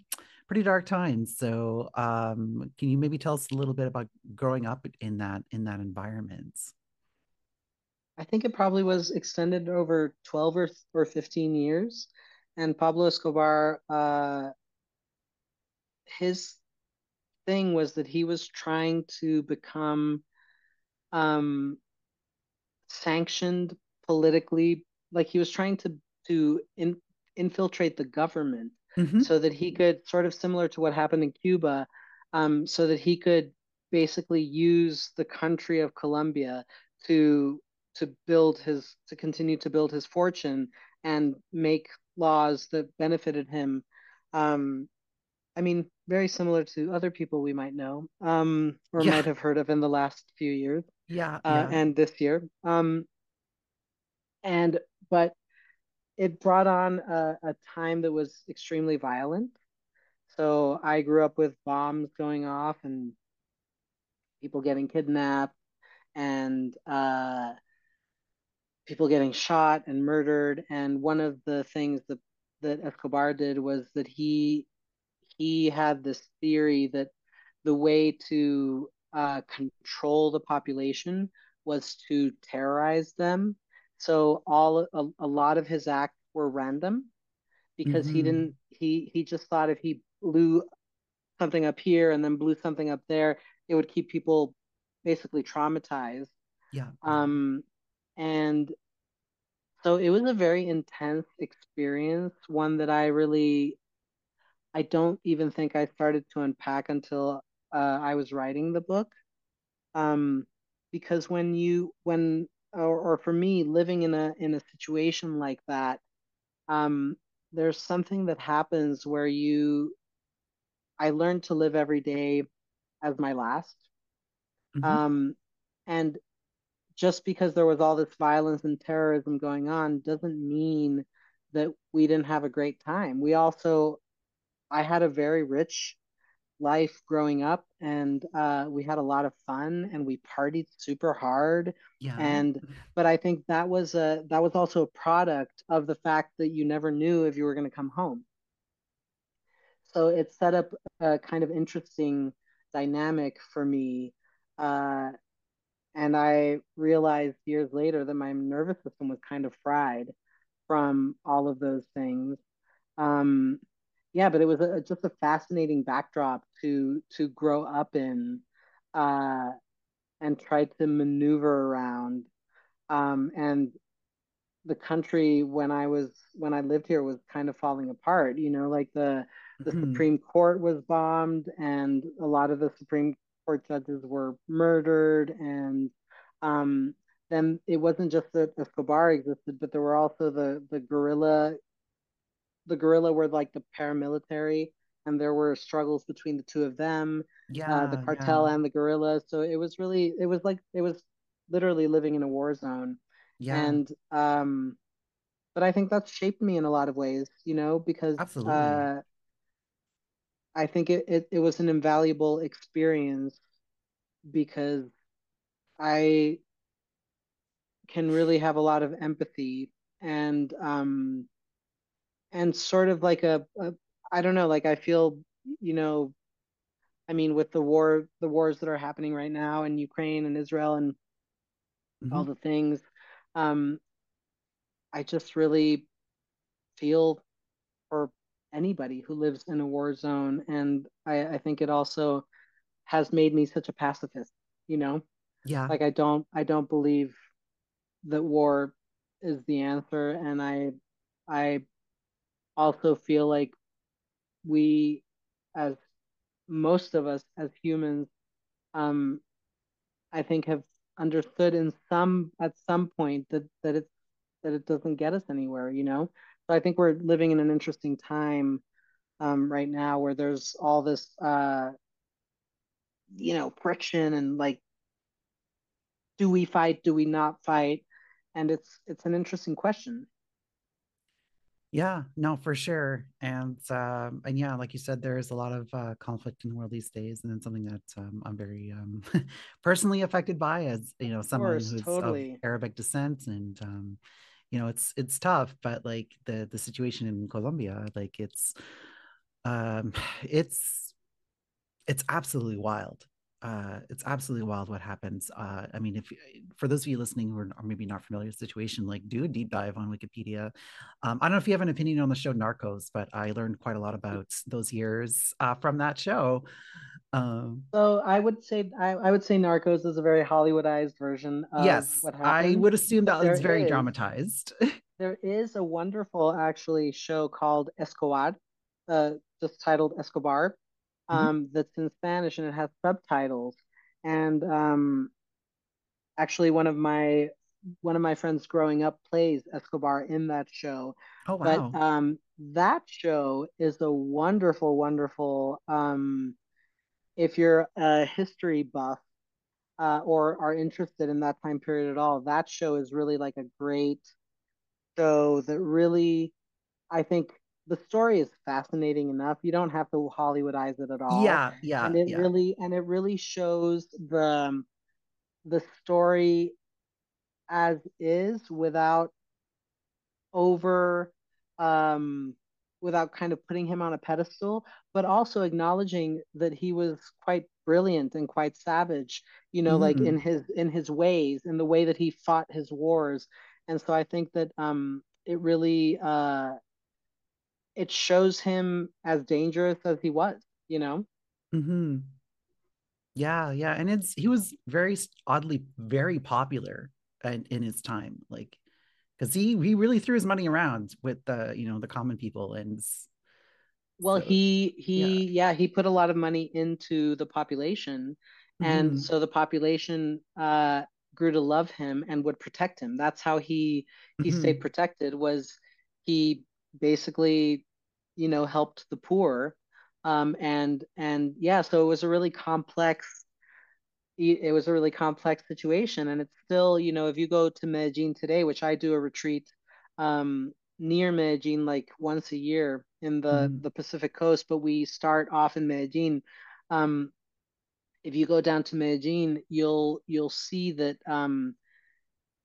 pretty dark times. So um, can you maybe tell us a little bit about growing up in that in that environment? I think it probably was extended over twelve or or fifteen years and Pablo Escobar, uh, his thing was that he was trying to become um, sanctioned politically, like he was trying to to in, infiltrate the government mm-hmm. so that he could sort of similar to what happened in Cuba, um, so that he could basically use the country of Colombia to to build his to continue to build his fortune and make laws that benefited him. Um, I mean, very similar to other people we might know um, or yeah. might have heard of in the last few years. Yeah, uh, yeah. and this year. Um, and but it brought on a, a time that was extremely violent. So I grew up with bombs going off and people getting kidnapped and uh, people getting shot and murdered. And one of the things that, that Escobar did was that he he had this theory that the way to uh, control the population was to terrorize them. So all a, a lot of his acts were random because mm-hmm. he didn't he he just thought if he blew something up here and then blew something up there, it would keep people basically traumatized. Yeah. Um, and so it was a very intense experience, one that I really, I don't even think I started to unpack until uh, I was writing the book. Um, because when you, when, or, or for me, living in a in a situation like that, um, there's something that happens where you, I learned to live every day as my last. Mm-hmm. Um, and just because there was all this violence and terrorism going on doesn't mean that we didn't have a great time. We also, I had a very rich life growing up and uh, we had a lot of fun and we partied super hard. Yeah. And but i think that was a that was also a product of the fact that you never knew if you were going to come home. So it set up a kind of interesting dynamic for me uh, and I realized years later that my nervous system was kind of fried from all of those things. Um, yeah, but it was a, just a fascinating backdrop to to grow up in uh, and try to maneuver around. Um, and the country when I was when I lived here was kind of falling apart. You know, like the the mm-hmm. Supreme Court was bombed, and a lot of the Supreme court judges were murdered and um, then it wasn't just that Escobar existed, but there were also the the guerrilla. The guerrilla were like the paramilitary, and there were struggles between the two of them. Yeah, uh, the cartel yeah. and the guerrilla. So it was really, it was like it was literally living in a war zone, Yeah. And um but I think that's shaped me in a lot of ways, you know, because Absolutely. uh I think it, it, it was an invaluable experience because I can really have a lot of empathy and um and sort of like a, a I don't know, like I feel, you know, I mean with the war the wars that are happening right now in Ukraine and Israel and all Mhm. the things, um, I just really feel for anybody who lives in a war zone. And I, I think it also has made me such a pacifist, you know? Yeah. Like I don't I don't believe that war is the answer. And I I also feel like we as most of us as humans, um, I think have understood in some at some point that that it's that it doesn't get us anywhere, you know? So I think we're living in an interesting time um, right now where there's all this uh, you know friction and like do we fight? Do we not fight? And it's it's an interesting question Yeah, no, for sure. And um, and yeah, like you said, there is a lot of uh, conflict in the world these days, and it's something that um, I'm very um, [LAUGHS] personally affected by, as you know, someone course who's of Arabic descent, and um, you know, it's it's tough. But like the the situation in Colombia, like it's um, [SIGHS] it's it's absolutely wild. Uh, it's absolutely wild what happens. Uh, I mean, if for those of you listening who are, maybe not familiar with the situation, like do a deep dive on Wikipedia. Um, I don't know if you have an opinion on the show Narcos, but I learned quite a lot about those years uh, from that show. Um, so i would say I, I would say narcos is a very hollywoodized version of yes, what I would assume that there was very is dramatized. [LAUGHS] there is a wonderful actually show called escobar uh, just titled escobar Mhm. um, that's in spanish and it has subtitles and um, actually one of my one of my friends growing up plays Escobar in that show. Oh But wow, um, that show is a wonderful, wonderful. Um, if you're a history buff uh, or are interested in that time period at all, that show is really like a great show that really, I think the story is fascinating enough. You don't have to Hollywoodize it at all, yeah, yeah, and it yeah. really and it really shows the the story as is without over um without kind of putting him on a pedestal but also acknowledging that he was quite brilliant and quite savage you know like in Mhm. his in his ways in the way that he fought his wars and so i think that um it really uh it shows him as dangerous as he was you know Mhm. Yeah, yeah, and it's he was very oddly very popular in, in his time, like because he he really threw his money around with the you know the common people, and Well, so he he yeah, he put a lot of money into the population, and hmm so the population uh grew to love him and would protect him. That's how he he stayed hmm protected was he basically, you know, helped the poor. Um and and yeah, so it was a really complex it was a really complex situation and it's still you know if you go to medellin today which i do a retreat um, near medellin like once a year in the hmm the pacific coast but we start off in medellin um, if you go down to medellin you'll you'll see that um,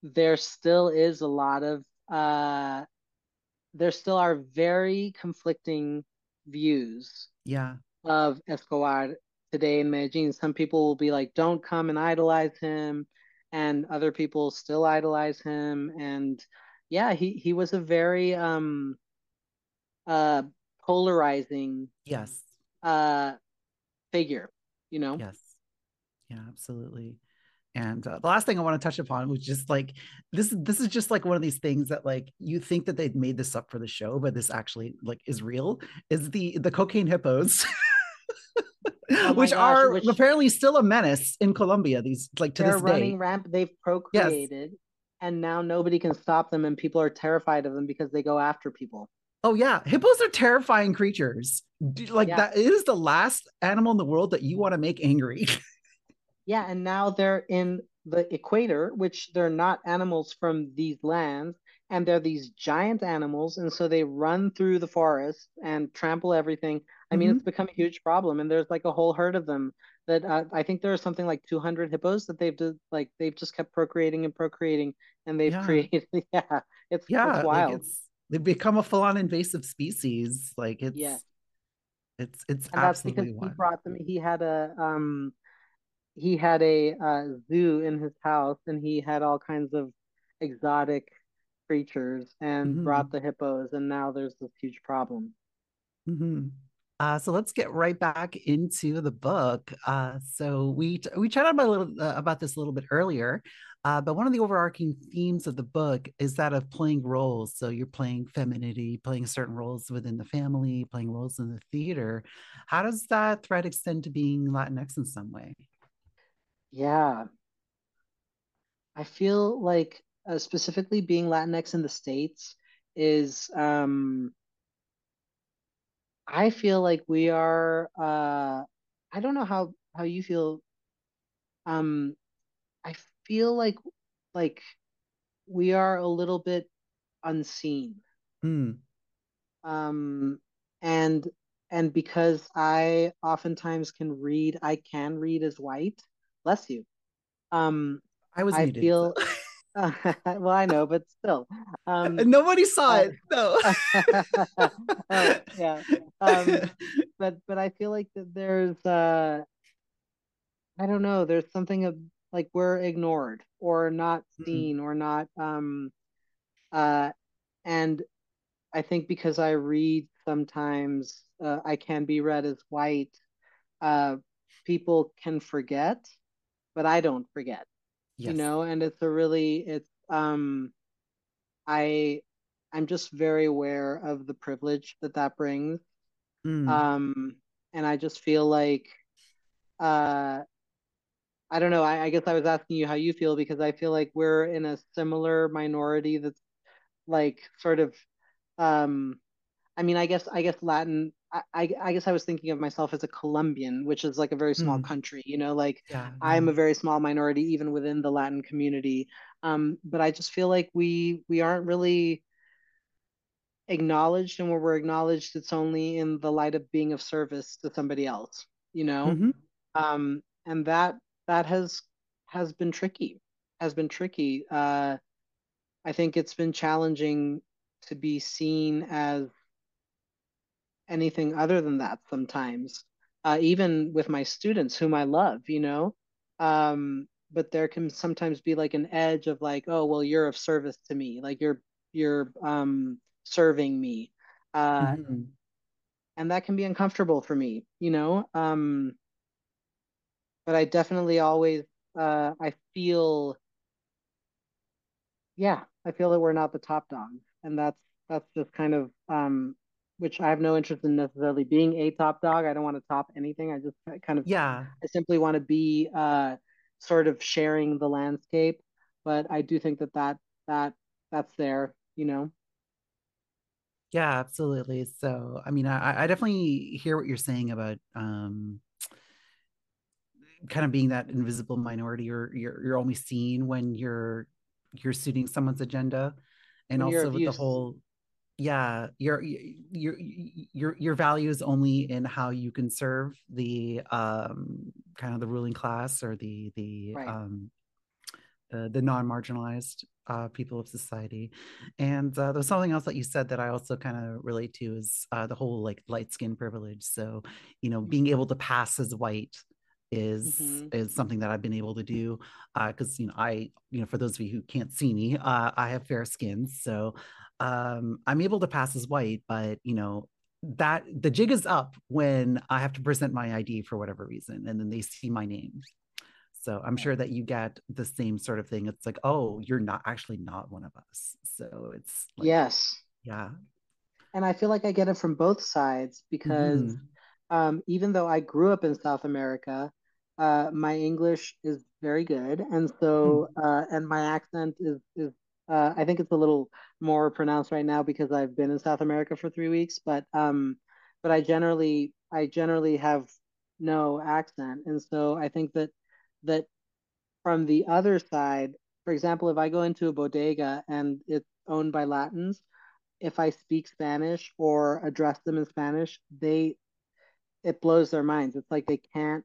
there still is a lot of uh, there still are very conflicting views yeah, of Escobar today in Medellin. Some people will be like, don't come and idolize him. And other people still idolize him. And yeah, he, he was a very um, uh, polarizing yes, uh, figure, you know? yes, yeah, absolutely. And uh, the last thing I want to touch upon was just like this. This is just like one of these things that like you think that they've made this up for the show, but this actually like is real. Is the the cocaine hippos, [LAUGHS] Oh which gosh, are which apparently still a menace in Colombia. These like to they're this day. running ramp, they've Yes. procreated, and now nobody can stop them, and people are terrified of them because they go after people. Oh yeah, hippos are terrifying creatures. Like Yeah. that is the last animal in the world that you want to make angry. [LAUGHS] Yeah, and now they're in the equator, which they're not animals from these lands, and they're these giant animals, and so they run through the forest and trample everything. I mean, Mhm. it's become a huge problem, and there's like a whole herd of them that uh, I think there are something like 200 hippos that they've just, like they've just kept procreating and procreating, and they've Yeah. created. [LAUGHS] Yeah, it's it's Yeah, like it's they've become a full-on invasive species. Like Yeah, it's it's it's and that's because absolutely he brought them. He had a um he had a uh, zoo in his house, and he had all kinds of exotic creatures, and brought Mhm. the hippos, and now there's this huge problem. hmm Uh, so let's get right back into the book. Uh, so we we chatted about a little uh, about this a little bit earlier, uh, but one of the overarching themes of the book is that of playing roles. So you're playing femininity, playing certain roles within the family, playing roles in the theater. How does that thread extend to being Latinx in some way? Yeah, I feel like uh, specifically being Latinx in the States is um I feel like we are uh I don't know how how you feel um I feel like like we are a little bit unseen. Mm, um and and because I oftentimes can read I can read as white bless you um I was I muted. So. feel [LAUGHS] well I know but still um Nobody saw uh, it. No. [LAUGHS] oh [LAUGHS] yeah um but but I feel like that there's uh I don't know there's something of like we're ignored or not Mm, seen or not um uh and I think because I read sometimes uh, I can be read as white uh people can forget but I don't forget you know and it's a really it's um I I'm just very aware of the privilege that that brings Mm, um and I just feel like uh I don't know. I, I guess I was asking you how you feel because I feel like we're in a similar minority that's like sort of um I mean I guess I guess Latin I, I I guess I was thinking of myself as a Colombian, which is like a very small mm, country, you know, like yeah. I'm Yeah. a very small minority even within the Latin community. Um, but I just feel like we we aren't really acknowledged, and where we're acknowledged, it's only in the light of being of service to somebody else, you know? hmm Um, and that that has has been tricky, has been tricky. Uh, I think it's been challenging to be seen as anything other than that sometimes, uh, even with my students whom I love, you know. Um, but there can sometimes be like an edge of like, oh, well, you're of service to me, like you're you're um, serving me, uh, hmm and that can be uncomfortable for me, you know. Um, but I definitely always uh, I feel yeah, I feel that we're not the top dogs, and that's that's just kind of um, which I have no interest in necessarily being a top dog. I don't want to top anything. I just kind of Yeah. I simply want to be uh, sort of sharing the landscape. But I do think that that that that's there, you know. Yeah, absolutely. So, I mean, I, I definitely hear what you're saying about um, kind of being that invisible minority. You're you're you're only seen when you're you're suiting someone's agenda, and When also with the whole yeah, your your your your value is only in how you can serve the um kind of the ruling class or the the right? um the, the non-marginalized uh, people of society. And uh, there's something else that you said that I also kind of relate to is uh, the whole like light skin privilege. So, you know, being able to pass as white is Mm-hmm. is something that I've been able to do because uh, you know I you know for those of you who can't see me uh, I have fair skin so um, I'm able to pass as white but you know that the jig is up when I have to present my ID for whatever reason and then they see my name so I'm sure that you get the same sort of thing. It's like, oh, you're not actually not one of us. So it's like, Yes, yeah. and I feel like I get it from both sides because Mm-hmm. um, even though I grew up in South America, uh, my English is very good, and so Mm-hmm. uh, and my accent is is uh, I think it's a little more pronounced right now because I've been in South America for three weeks, but um, but I generally I generally have no accent, and so I think that that from the other side, for example, if I go into a bodega and it's owned by Latins, if I speak Spanish or address them in Spanish, they it blows their minds. It's like they can't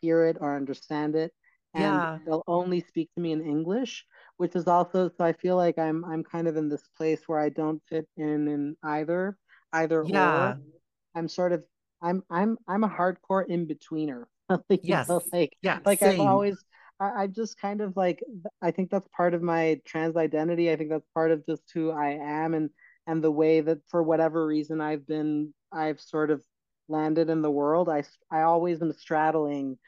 hear it or understand it. And Yeah. they'll only speak to me in English, which is also so I feel like I'm I'm kind of in this place where I don't fit in in either either or. Yeah. I'm sort of I'm I'm I'm a hardcore in betweener. [LAUGHS] Yes. know, like Yeah. like I've always I, I just kind of like I think that's part of my trans identity. I think that's part of just who I am and and the way that for whatever reason I've been I've sort of landed in the world. I I always am straddling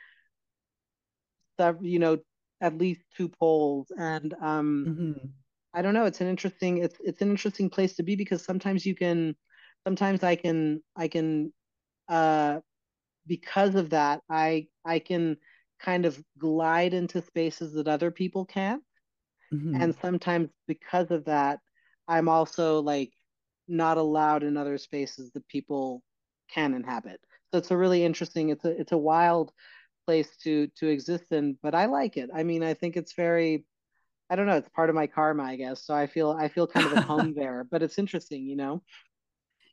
you know at least two poles and um hmm I don't know. It's an interesting it's it's an interesting place to be because sometimes you can sometimes I can I can uh because of that, I I can kind of glide into spaces that other people can't. And hmm sometimes because of that, I'm also like not allowed in other spaces that people can inhabit. So it's a really interesting, it's a it's a wild place to to exist in, but I like it. I mean, I think it's very, I don't know, it's part of my karma, I guess. So I feel I feel kind of at home [LAUGHS] there, but it's interesting, you know?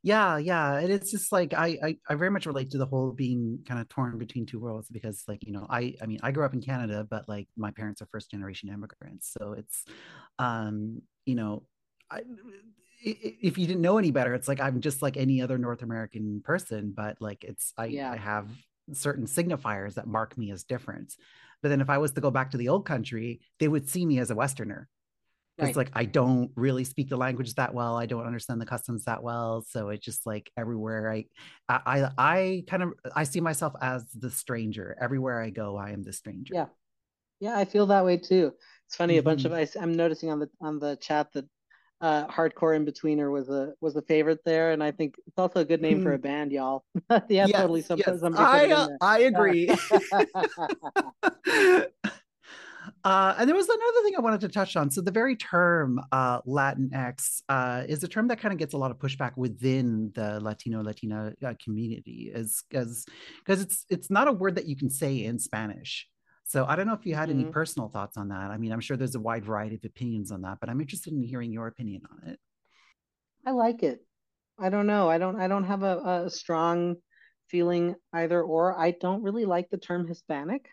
Yeah, yeah. And it's just like I, I I very much relate to the whole being kind of torn between two worlds because like, you know, I I mean, I grew up in Canada, but like my parents are first generation immigrants. So it's um, you know, I if you didn't know any better, it's like I'm just like any other North American person, but like it's I Yeah, I have certain signifiers that mark me as different. But then if I was to go back to the old country, they would see me as a Westerner right. like I don't really speak the language that well. I don't understand the customs that well. So it's just like everywhere I I I kind of I see myself as the stranger. Everywhere I go, I am the stranger. Yeah. Yeah, I feel that way too. It's funny, a bunch of hmm I, I'm noticing on the on the chat that uh hardcore in betweener was a was a favorite there, and I think it's also a good name for a band, y'all. [LAUGHS] yeah, Yes, totally. Some yes, I uh. I agree. [LAUGHS] [LAUGHS] Uh, and there was another thing I wanted to touch on. So the very term uh, Latinx uh, is a term that kind of gets a lot of pushback within the Latino Latina uh, community, as as because it's it's not a word that you can say in Spanish. So I don't know if you had any mhm. personal thoughts on that. I mean, I'm sure there's a wide variety of opinions on that, but I'm interested in hearing your opinion on it. I like it. I don't know. I don't I don't have a, a strong feeling either or. I don't really like the term Hispanic.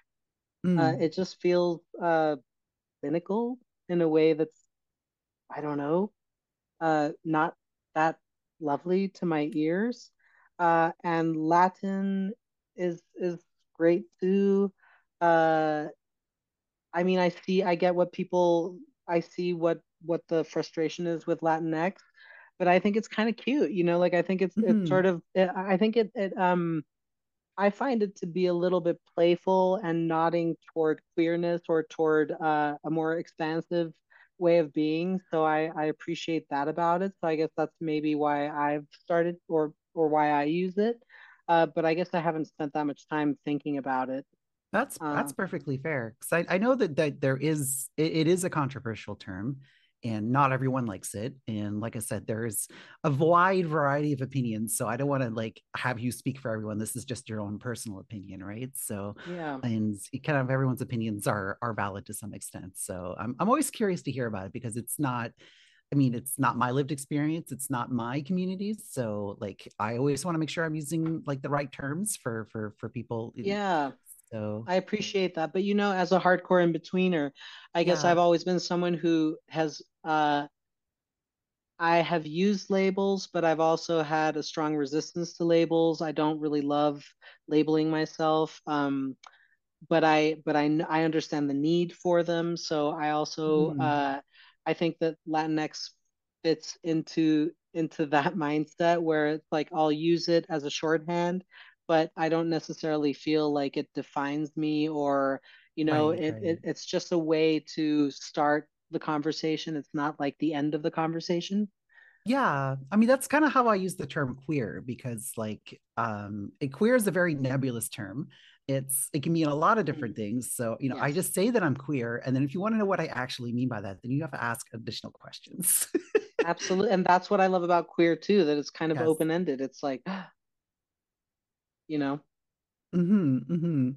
Uh, Mm, it just feels uh cynical in a way that's I don't know uh, not that lovely to my ears. Uh, and Latin is is great too. Uh, I mean, I see, I get what people, I see what what the frustration is with Latinx, but I think it's kind of cute, you know. Like I think it's it's mhm. sort of, I think it it um I find it to be a little bit playful and nodding toward queerness or toward uh, a more expansive way of being. So I, I appreciate that about it. So I guess that's maybe why I've started or or why I use it. Uh, but I guess I haven't spent that much time thinking about it. That's Uh, that's perfectly fair because I, I know that that there is it, it is a controversial term and not everyone likes it and like I said there's a wide variety of opinions so I don't want to like have you speak for everyone this is just your own personal opinion right? So yeah, and kind of everyone's opinions are are valid to some extent so I'm I'm always curious to hear about it because it's not I mean it's not my lived experience it's not my communities so like I always want to make sure I'm using like the right terms for for for people yeah, so I appreciate that. But you know, as a hardcore in betweener, I guess yeah. I've always been someone who has uh, I have used labels, but I've also had a strong resistance to labels. I don't really love labeling myself, um, but I but I I understand the need for them. So I also Mhm. uh, I think that Latinx fits into into that [LAUGHS] mindset where it's like I'll use it as a shorthand, but I don't necessarily feel like it defines me or you know Right, it, right. it it's just a way to start the conversation. It's not like the end of the conversation. Yeah. I mean, that's kind of how I use the term queer because like um a queer is a very nebulous term. It's it can mean a lot of different Mm, things. So, you know, I just say that I'm queer. And then if you want to know what I actually mean by that, then you have to ask additional questions. [LAUGHS] absolutely. And that's what I love about queer too, that it's kind of yes. open ended. It's like, you know, hmm hmm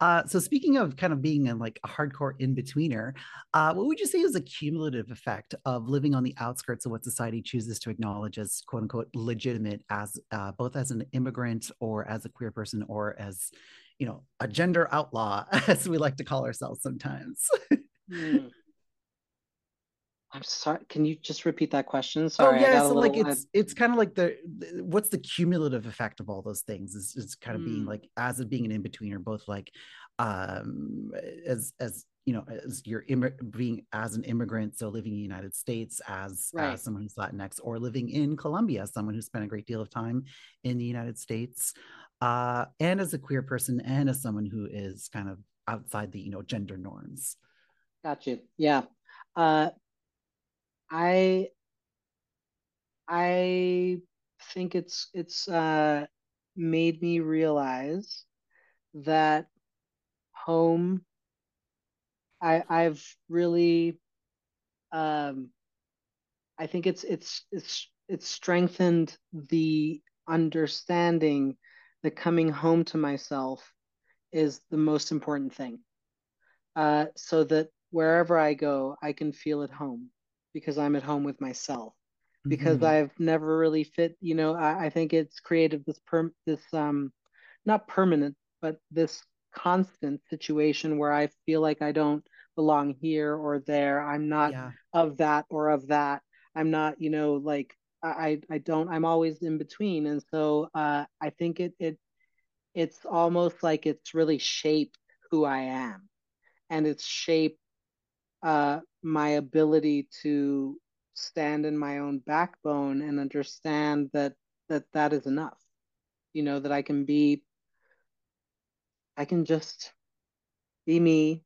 Uh, so speaking of kind of being a, like a hardcore in-betweener, uh, what would you say is a cumulative effect of living on the outskirts of what society chooses to acknowledge as quote unquote legitimate as uh, both as an immigrant or as a queer person or as you know a gender outlaw [LAUGHS] as we like to call ourselves sometimes? [LAUGHS] Mm. I'm sorry. Can you just repeat that question? Oh, sorry. Oh yeah, so like it's it's kind of like the, the, what's the cumulative effect of all those things is is kind of mm. being like as of being an in betweener, both like um as as you know as you're Im- being as an immigrant, so living in the United States as right. as someone who's Latinx, or living in Colombia, someone who spent a great deal of time in the United States, uh, and as a queer person, and as someone who is kind of outside the you know gender norms. Got you. Yeah. Uh, I I think it's it's uh, made me realize that home I I've really um, I think it's it's it's it's strengthened the understanding that coming home to myself is the most important thing. Uh, so that wherever I go, I can feel at home because I'm at home with myself. Because mm-hmm. I've never really fit, you know, I, I think it's created this per this um not permanent, but this constant situation where I feel like I don't belong here or there. I'm not yeah. of that or of that. I'm not, you know, like I I don't I'm always in between. And so uh I think it it it's almost like it's really shaped who I am. And it's shaped uh my ability to stand in my own backbone and understand that that that is enough you know that i can be i can just be me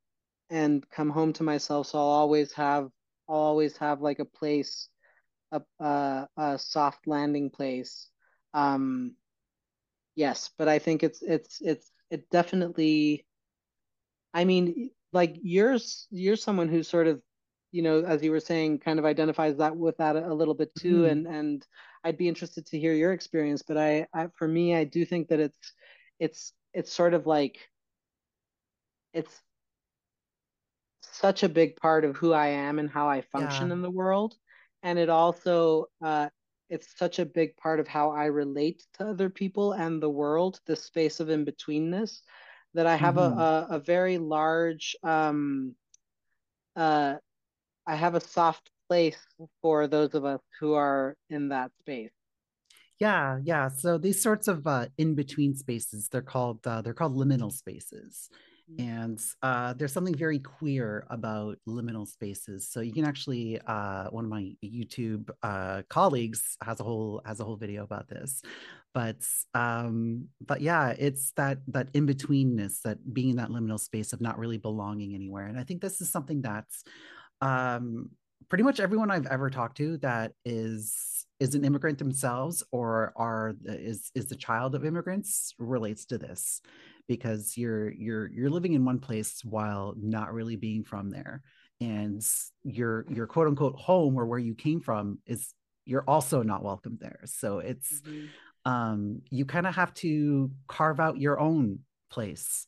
and come home to myself. So i'll always have i'll always have like a place a, a, a soft landing place. Um yes but i think it's it's it's it definitely i mean like you're you're someone who sort of you know as you were saying kind of identifies that with that a, little bit too mm-hmm. and and i'd be interested to hear your experience but I, I for me i do think that it's it's it's sort of like it's such a big part of who i am and how i function yeah. in the world and it also uh, it's such a big part of how i relate to other people and the world the space of in-betweenness that i have mm-hmm. a, a, a very large um uh I have a soft place for those of us who are in that space. Yeah, yeah. So these sorts of uh, in between spaces, they're called uh, they're called liminal spaces, mm-hmm. and uh, there's something very queer about liminal spaces. So you can actually, uh, one of my YouTube uh, colleagues has a whole has a whole video about this, but um, but yeah, it's that that in betweenness, that being in that liminal space of not really belonging anywhere, and I think this is something that's um, pretty much everyone I've ever talked to that is is an immigrant themselves or are is is the child of immigrants relates to this because you're you're you're living in one place while not really being from there and your your quote unquote home or where you came from is you're also not welcome there so it's mm-hmm. Um you kind of have to carve out your own place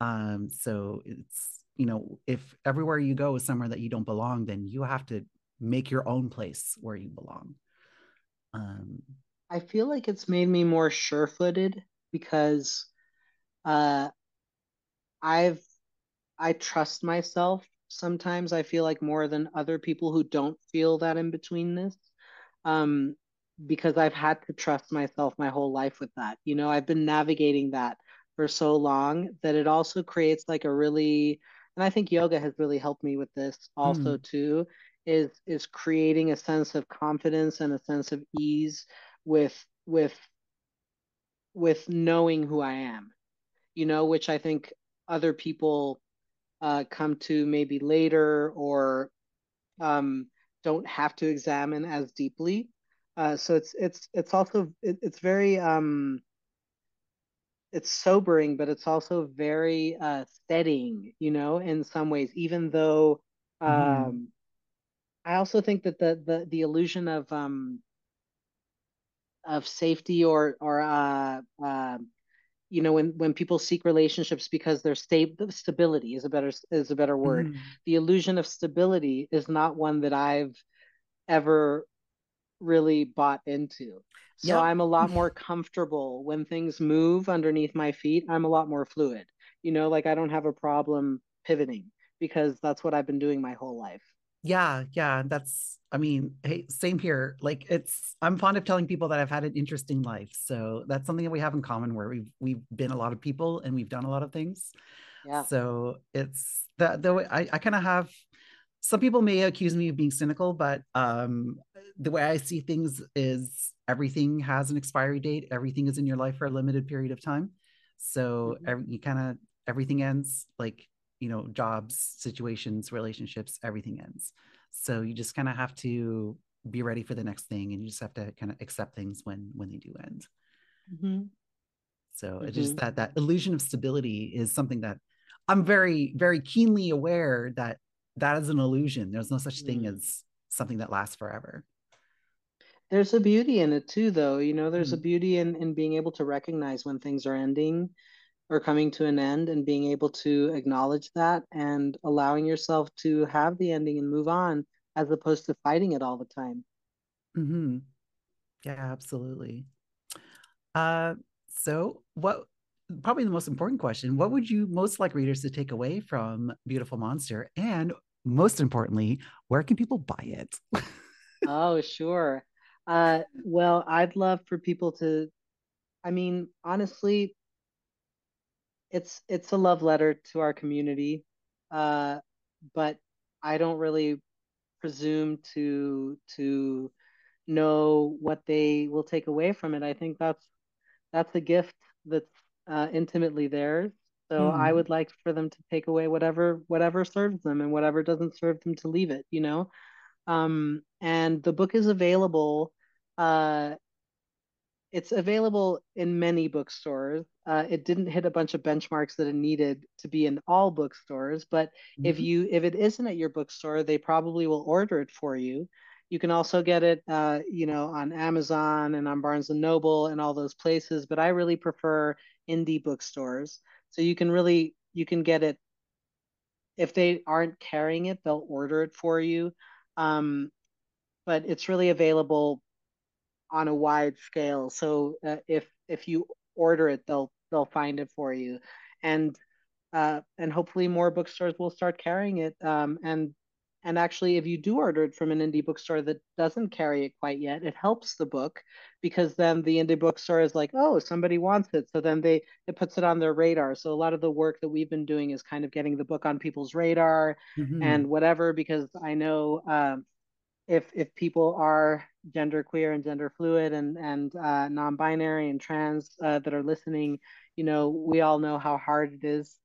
um so it's you know, if everywhere you go is somewhere that you don't belong, then you have to make your own place where you belong. Um, I feel like it's made me more sure-footed because uh, I've I trust myself. Sometimes I feel like more than other people who don't feel that in betweenness. Um, because I've had to trust myself my whole life with that. You know, I've been navigating that for so long that it also creates like a really and I think yoga has really helped me with this also mm. too, is is creating a sense of confidence and a sense of ease with with with knowing who I am, you know, which I think other people uh, come to maybe later or um, don't have to examine as deeply. Uh, so it's it's it's also it, it's very um, it's sobering, but it's also very uh, steadying, you know, in some ways. Even though mm-hmm. um, mm. I also think that the the the illusion of um, of safety or or uh, uh, you know when when people seek relationships because their sta- stability is a better is a better word mm-hmm. the illusion of stability is not one that i've ever really bought into. So yep. i'm a lot more [LAUGHS] comfortable when things move underneath my feet i'm a lot more fluid. You know like i don't have a problem pivoting because that's what i've been doing my whole life. Yeah yeah that's i mean hey same here. Like it's i'm fond of telling people that i've had an interesting life. So that's something that we have in common where we've we've been a lot of people and we've done a lot of things. Yeah. So it's that the way i, I kind of have some people may accuse me of being cynical but um the way i see things is everything has an expiry date everything is in your life for a limited period of time so mm-hmm. every, you kind of everything ends like you know jobs situations relationships everything ends so you just kind of have to be ready for the next thing and you just have to kind of accept things when when they do end mm-hmm. so mm-hmm. it's just that that illusion of stability is something that i'm very very keenly aware that that is an illusion there's no such thing mm. as something that lasts forever there's a beauty in it too though you know there's mm-hmm. a beauty in in being able to recognize when things are ending or coming to an end and being able to acknowledge that and allowing yourself to have the ending and move on as opposed to fighting it all the time. Mm-hmm. Yeah, absolutely. Uh, so, what probably the most important question what would you most like readers to take away from Beautiful Monster? And most importantly, where can people buy it? [LAUGHS] oh, sure. Uh, well, I'd love for people to, I mean, honestly, it's it's a love letter to our community, uh, but I don't really presume to to know what they will take away from it. I think that's that's a gift that's uh, intimately theirs. So mm. I would like for them to take away whatever whatever serves them and whatever doesn't serve them to leave it. You know, um, and the book is available. Uh, it's available in many bookstores. Uh, it didn't hit a bunch of benchmarks that it needed to be in all bookstores, but mm-hmm. if you if it isn't at your bookstore, they probably will order it for you. You can also get it, uh, you know, on Amazon and on Barnes and Noble and all those places. But I really prefer indie bookstores, so you can really you can get it. If they aren't carrying it, they'll order it for you. Um, but it's really available on a wide scale. So uh, if if you order it, they'll they'll find it for you, and uh, and hopefully more bookstores will start carrying it. Um, and and actually, if you do order it from an indie bookstore that doesn't carry it quite yet, it helps the book because then the indie bookstore is like, oh, somebody wants it, so then they it puts it on their radar. So a lot of the work that we've been doing is kind of getting the book on people's radar mm-hmm. and whatever, because I know. Um, if if people are gender queer and gender fluid and and uh, non-binary and trans uh, that are listening, you know, we all know how hard it is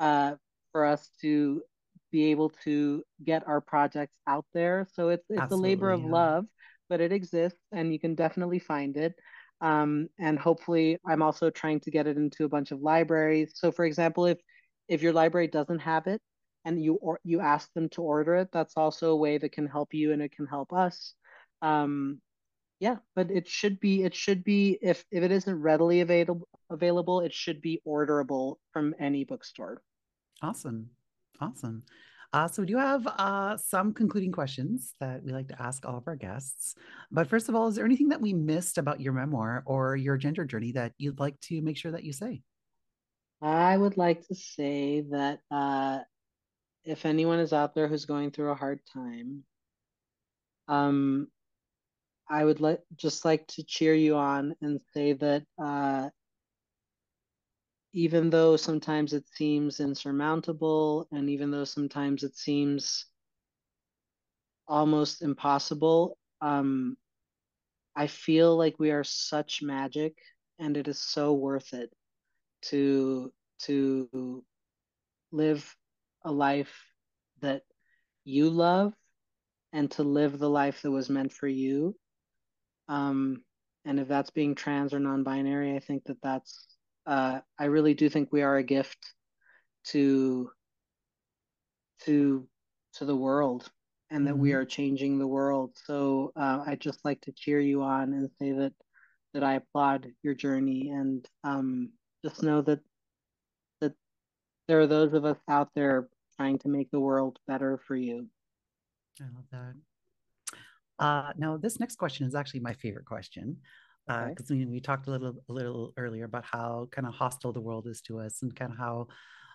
uh, for us to be able to get our projects out there. So it's it's Absolutely, a labor of yeah. love, but it exists and you can definitely find it. Um, and hopefully, I'm also trying to get it into a bunch of libraries. So, for example, if if your library doesn't have it, and you or you ask them to order it that's also a way that can help you and it can help us um yeah but it should be it should be if if it isn't readily available available it should be orderable from any bookstore awesome awesome uh, so we do have uh, some concluding questions that we like to ask all of our guests. But first of all, is there anything that we missed about your memoir or your gender journey that you'd like to make sure that you say? I would like to say that uh, if anyone is out there who's going through a hard time, um, I would like just like to cheer you on and say that uh, even though sometimes it seems insurmountable, and even though sometimes it seems almost impossible, um, I feel like we are such magic, and it is so worth it to to live a life that you love and to live the life that was meant for you. Um, and if that's being trans or non-binary, I think that that's uh, I really do think we are a gift to to to the world and that mm-hmm. we are changing the world. So uh, I just like to cheer you on and say that that I applaud your journey and um, just know that that there are those of us out there trying to make the world better for you. I love that. Uh, now, this next question is actually my favorite question because uh, okay. we, we talked a little a little earlier about how kind of hostile the world is to us and kind of how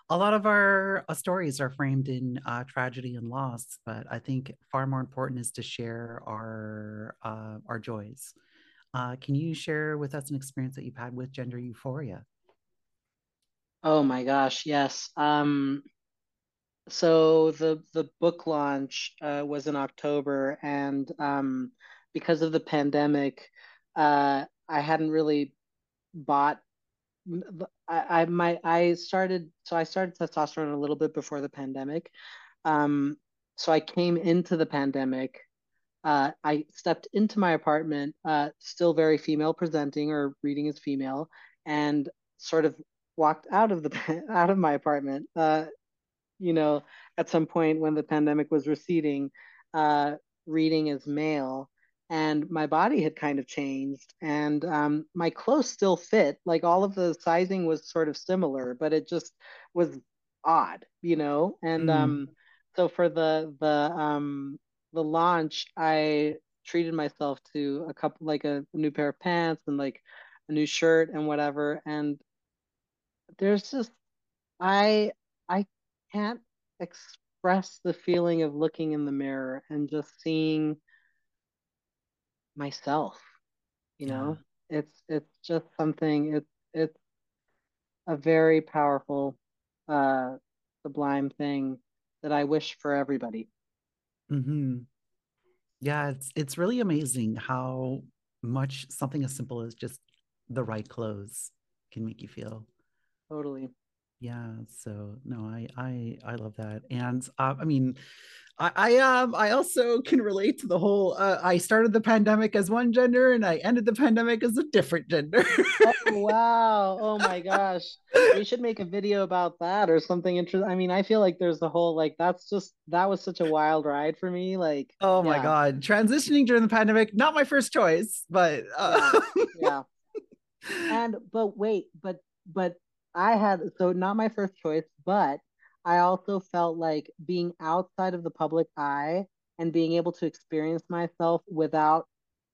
a lot of our uh, stories are framed in uh, tragedy and loss but i think far more important is to share our uh, our joys uh, can you share with us an experience that you've had with gender euphoria oh my gosh yes um so the the book launch uh, was in october and um because of the pandemic uh, I hadn't really bought. I, I my I started so I started testosterone a little bit before the pandemic. Um, so I came into the pandemic. Uh, I stepped into my apartment, uh, still very female presenting or reading as female, and sort of walked out of the [LAUGHS] out of my apartment. Uh, you know, at some point when the pandemic was receding, uh, reading as male, and my body had kind of changed and um, my clothes still fit like all of the sizing was sort of similar but it just was odd you know and mm. um, so for the the um, the launch i treated myself to a couple like a, a new pair of pants and like a new shirt and whatever and there's just i i can't express the feeling of looking in the mirror and just seeing myself you know yeah. it's it's just something it's it's a very powerful uh sublime thing that i wish for everybody mm-hmm. yeah it's it's really amazing how much something as simple as just the right clothes can make you feel totally yeah so no i i i love that and uh, i mean I, I um I also can relate to the whole uh, I started the pandemic as one gender and I ended the pandemic as a different gender. oh [LAUGHS] wow. Oh my gosh. We should make a video about that or something interesting. I mean, I feel like there's a whole like that's just that was such a wild ride for me. Like Oh my yeah. god. Transitioning during the pandemic, not my first choice, but uh... yeah. yeah. [LAUGHS] And but wait, but but I had so not my first choice, but I also felt like being outside of the public eye and being able to experience myself without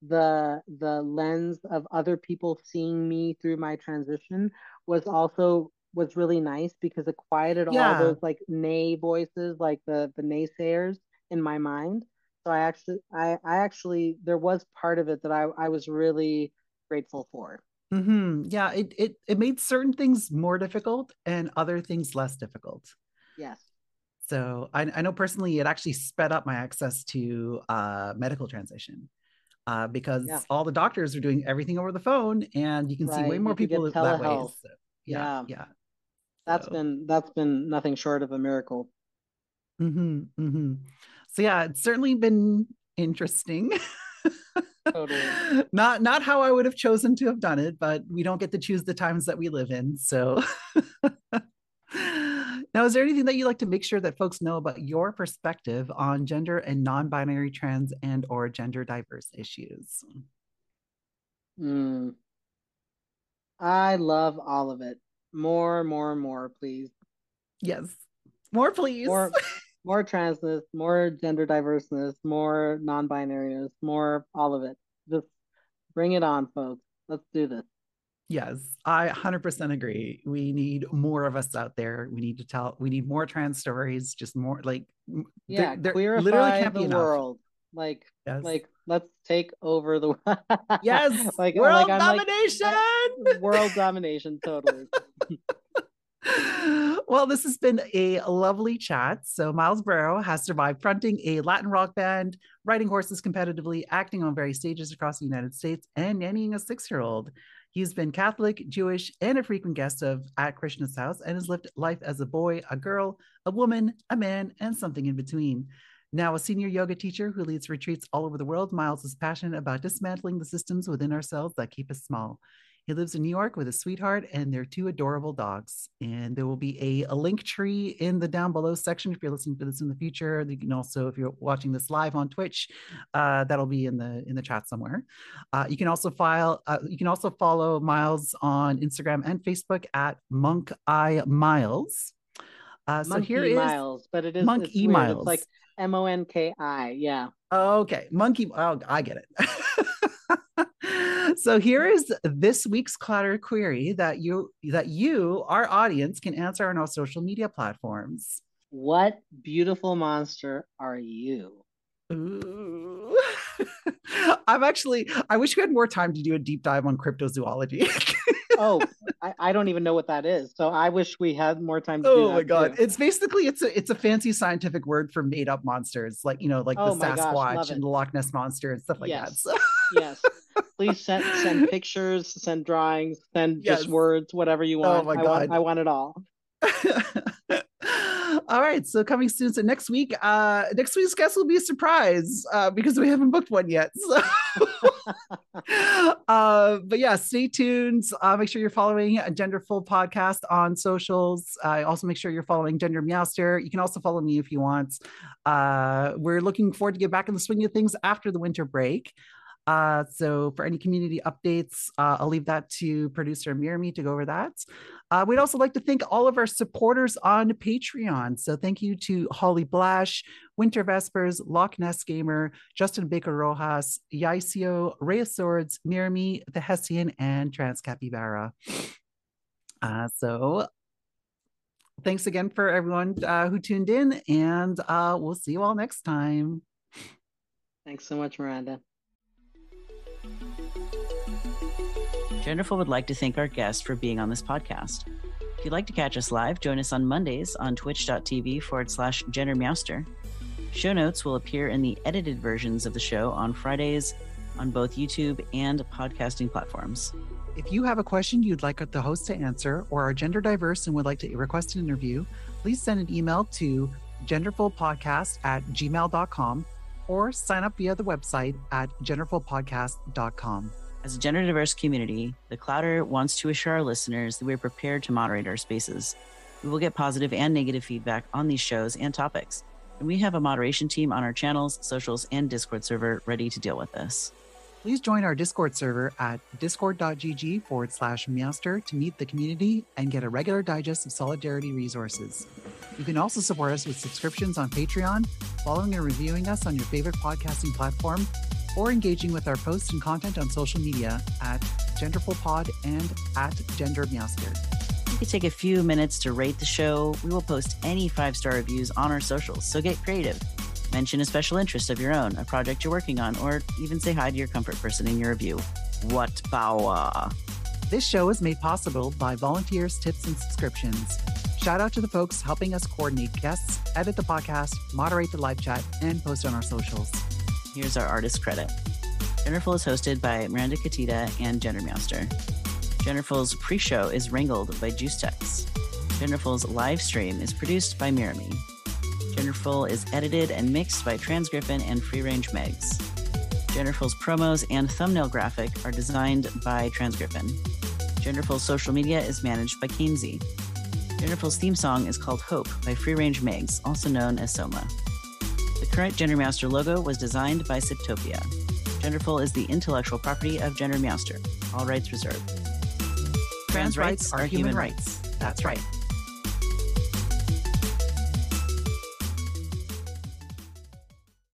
the the lens of other people seeing me through my transition was also was really nice because it quieted yeah. all those like nay voices like the the naysayers in my mind so i actually i i actually there was part of it that i i was really grateful for mm-hmm. yeah it, it it made certain things more difficult and other things less difficult Yes. So I, I know personally, it actually sped up my access to uh, medical transition uh, because yeah. all the doctors are doing everything over the phone, and you can right. see way more people that way. So, yeah, yeah, yeah. That's so. been that's been nothing short of a miracle. Mm-hmm, mm-hmm. So yeah, it's certainly been interesting. [LAUGHS] totally. [LAUGHS] Not not how I would have chosen to have done it, but we don't get to choose the times that we live in. So [LAUGHS] now, is there anything that you'd like to make sure that folks know about your perspective on gender and non-binary trans and or gender diverse issues? Mm. I love all of it. More, more, more, please. Yes. More, please. More, [LAUGHS] more transness, more gender diverseness, more non-binariness, more all of it. Just bring it on, folks. Let's do this. Yes, I 100% agree. We need more of us out there. We need to tell, we need more trans stories, just more like, yeah, there, there literally can't the be world. Like, yes. like, let's take over the [LAUGHS] yes, like world like, domination, like, world domination, totally. [LAUGHS] well, this has been a lovely chat. So, Miles Borrero has survived fronting a Latin rock band, riding horses competitively, acting on various stages across the United States, and nannying a six year old. He's been Catholic, Jewish, and a frequent guest of At Krishna's House and has lived life as a boy, a girl, a woman, a man, and something in between. Now, a senior yoga teacher who leads retreats all over the world, Miles is passionate about dismantling the systems within ourselves that keep us small. He lives in New York with a sweetheart and their two adorable dogs. And there will be a, a link tree in the down below section if you're listening to this in the future. You can also, if you're watching this live on Twitch, uh, that'll be in the in the chat somewhere. Uh, you can also file. Uh, you can also follow Miles on Instagram and Facebook at Monk I Miles. Uh, so here is Miles, but it is Monk E Miles. It's like M O N K I. Yeah. Okay, Monkey. Oh, I get it. [LAUGHS] so here is this week's clutter query that you that you our audience can answer on our social media platforms what beautiful monster are you Ooh. [LAUGHS] i'm actually i wish we had more time to do a deep dive on cryptozoology [LAUGHS] oh I, I, don't even know what that is so i wish we had more time oh my god too. it's basically it's a it's a fancy scientific word for made up monsters like you know like oh the sasquatch gosh, and the loch ness monster and stuff like yes. that so. Yes please send send pictures, send drawings, send yes. just words, whatever you want. Oh my God. I want, I want it all. [LAUGHS] all right, so coming soon. So next week, uh, next week's guest will be a surprise uh, because we haven't booked one yet. So, [LAUGHS] uh, but yeah, stay tuned. Uh, make sure you're following a Genderful podcast on socials. Uh, also, make sure you're following Gender Meowster. You can also follow me if you want. Uh, we're looking forward to get back in the swing of things after the winter break. Uh, so for any community updates, uh, I'll leave that to producer Mirami to go over that. Uh, we'd also like to thank all of our supporters on Patreon. So thank you to Holly Blash, Winter Vespers, Loch Ness Gamer, Justin Baker Rojas, Yaisio, Ray of Swords, Mirami, The Hessian, and Trans Capybara. Uh, so thanks again for everyone uh, who tuned in, and uh, we'll see you all next time. Thanks so much, Miranda. Genderful would like to thank our guest for being on this podcast. If you'd like to catch us live, join us on Mondays on twitch.tv forward slash gendermeowster. Show notes will appear in the edited versions of the show on Fridays on both YouTube and podcasting platforms. If you have a question you'd like the host to answer or are gender diverse and would like to request an interview, please send an email to genderfulpodcast at gmail.com or sign up via the website at genderfulpodcast.com. As a gender diverse community, the Clowder wants to assure our listeners that we are prepared to moderate our spaces. We will get positive and negative feedback on these shows and topics, and we have a moderation team on our channels, socials, and Discord server ready to deal with this. Please join our Discord server at discord.gg forward slash meowster to meet the community and get a regular digest of solidarity resources. You can also support us with subscriptions on Patreon, following and reviewing us on your favorite podcasting platform, or engaging with our posts and content on social media at GenderfulPod and at GenderMeowster. You can take a few minutes to rate the show. We will post any five star reviews on our socials, so get creative. Mention a special interest of your own, a project you're working on, or even say hi to your comfort person in your review. What power! This show is made possible by volunteers, tips, and subscriptions. Shout out to the folks helping us coordinate guests, edit the podcast, moderate the live chat, and post on our socials. Here's our artist credit. Genderful is hosted by Miranda Katita and Gendermeowster. Genderful's pre-show is wrangled by JuiceTex. Genderful's live stream is produced by Mirami. Genderful is edited and mixed by Transgriffin and Free Range Megs. Genderful's promos and thumbnail graphic are designed by Transgriffin. Genderful's social media is managed by Canesy. Genderful's theme song is called Hope by Free Range Megs, also known as Soma current Gender Meowster logo was designed by Siptopia. Genderful is the intellectual property of Gender Meowster. All rights reserved. Trans rights are human rights. That's right.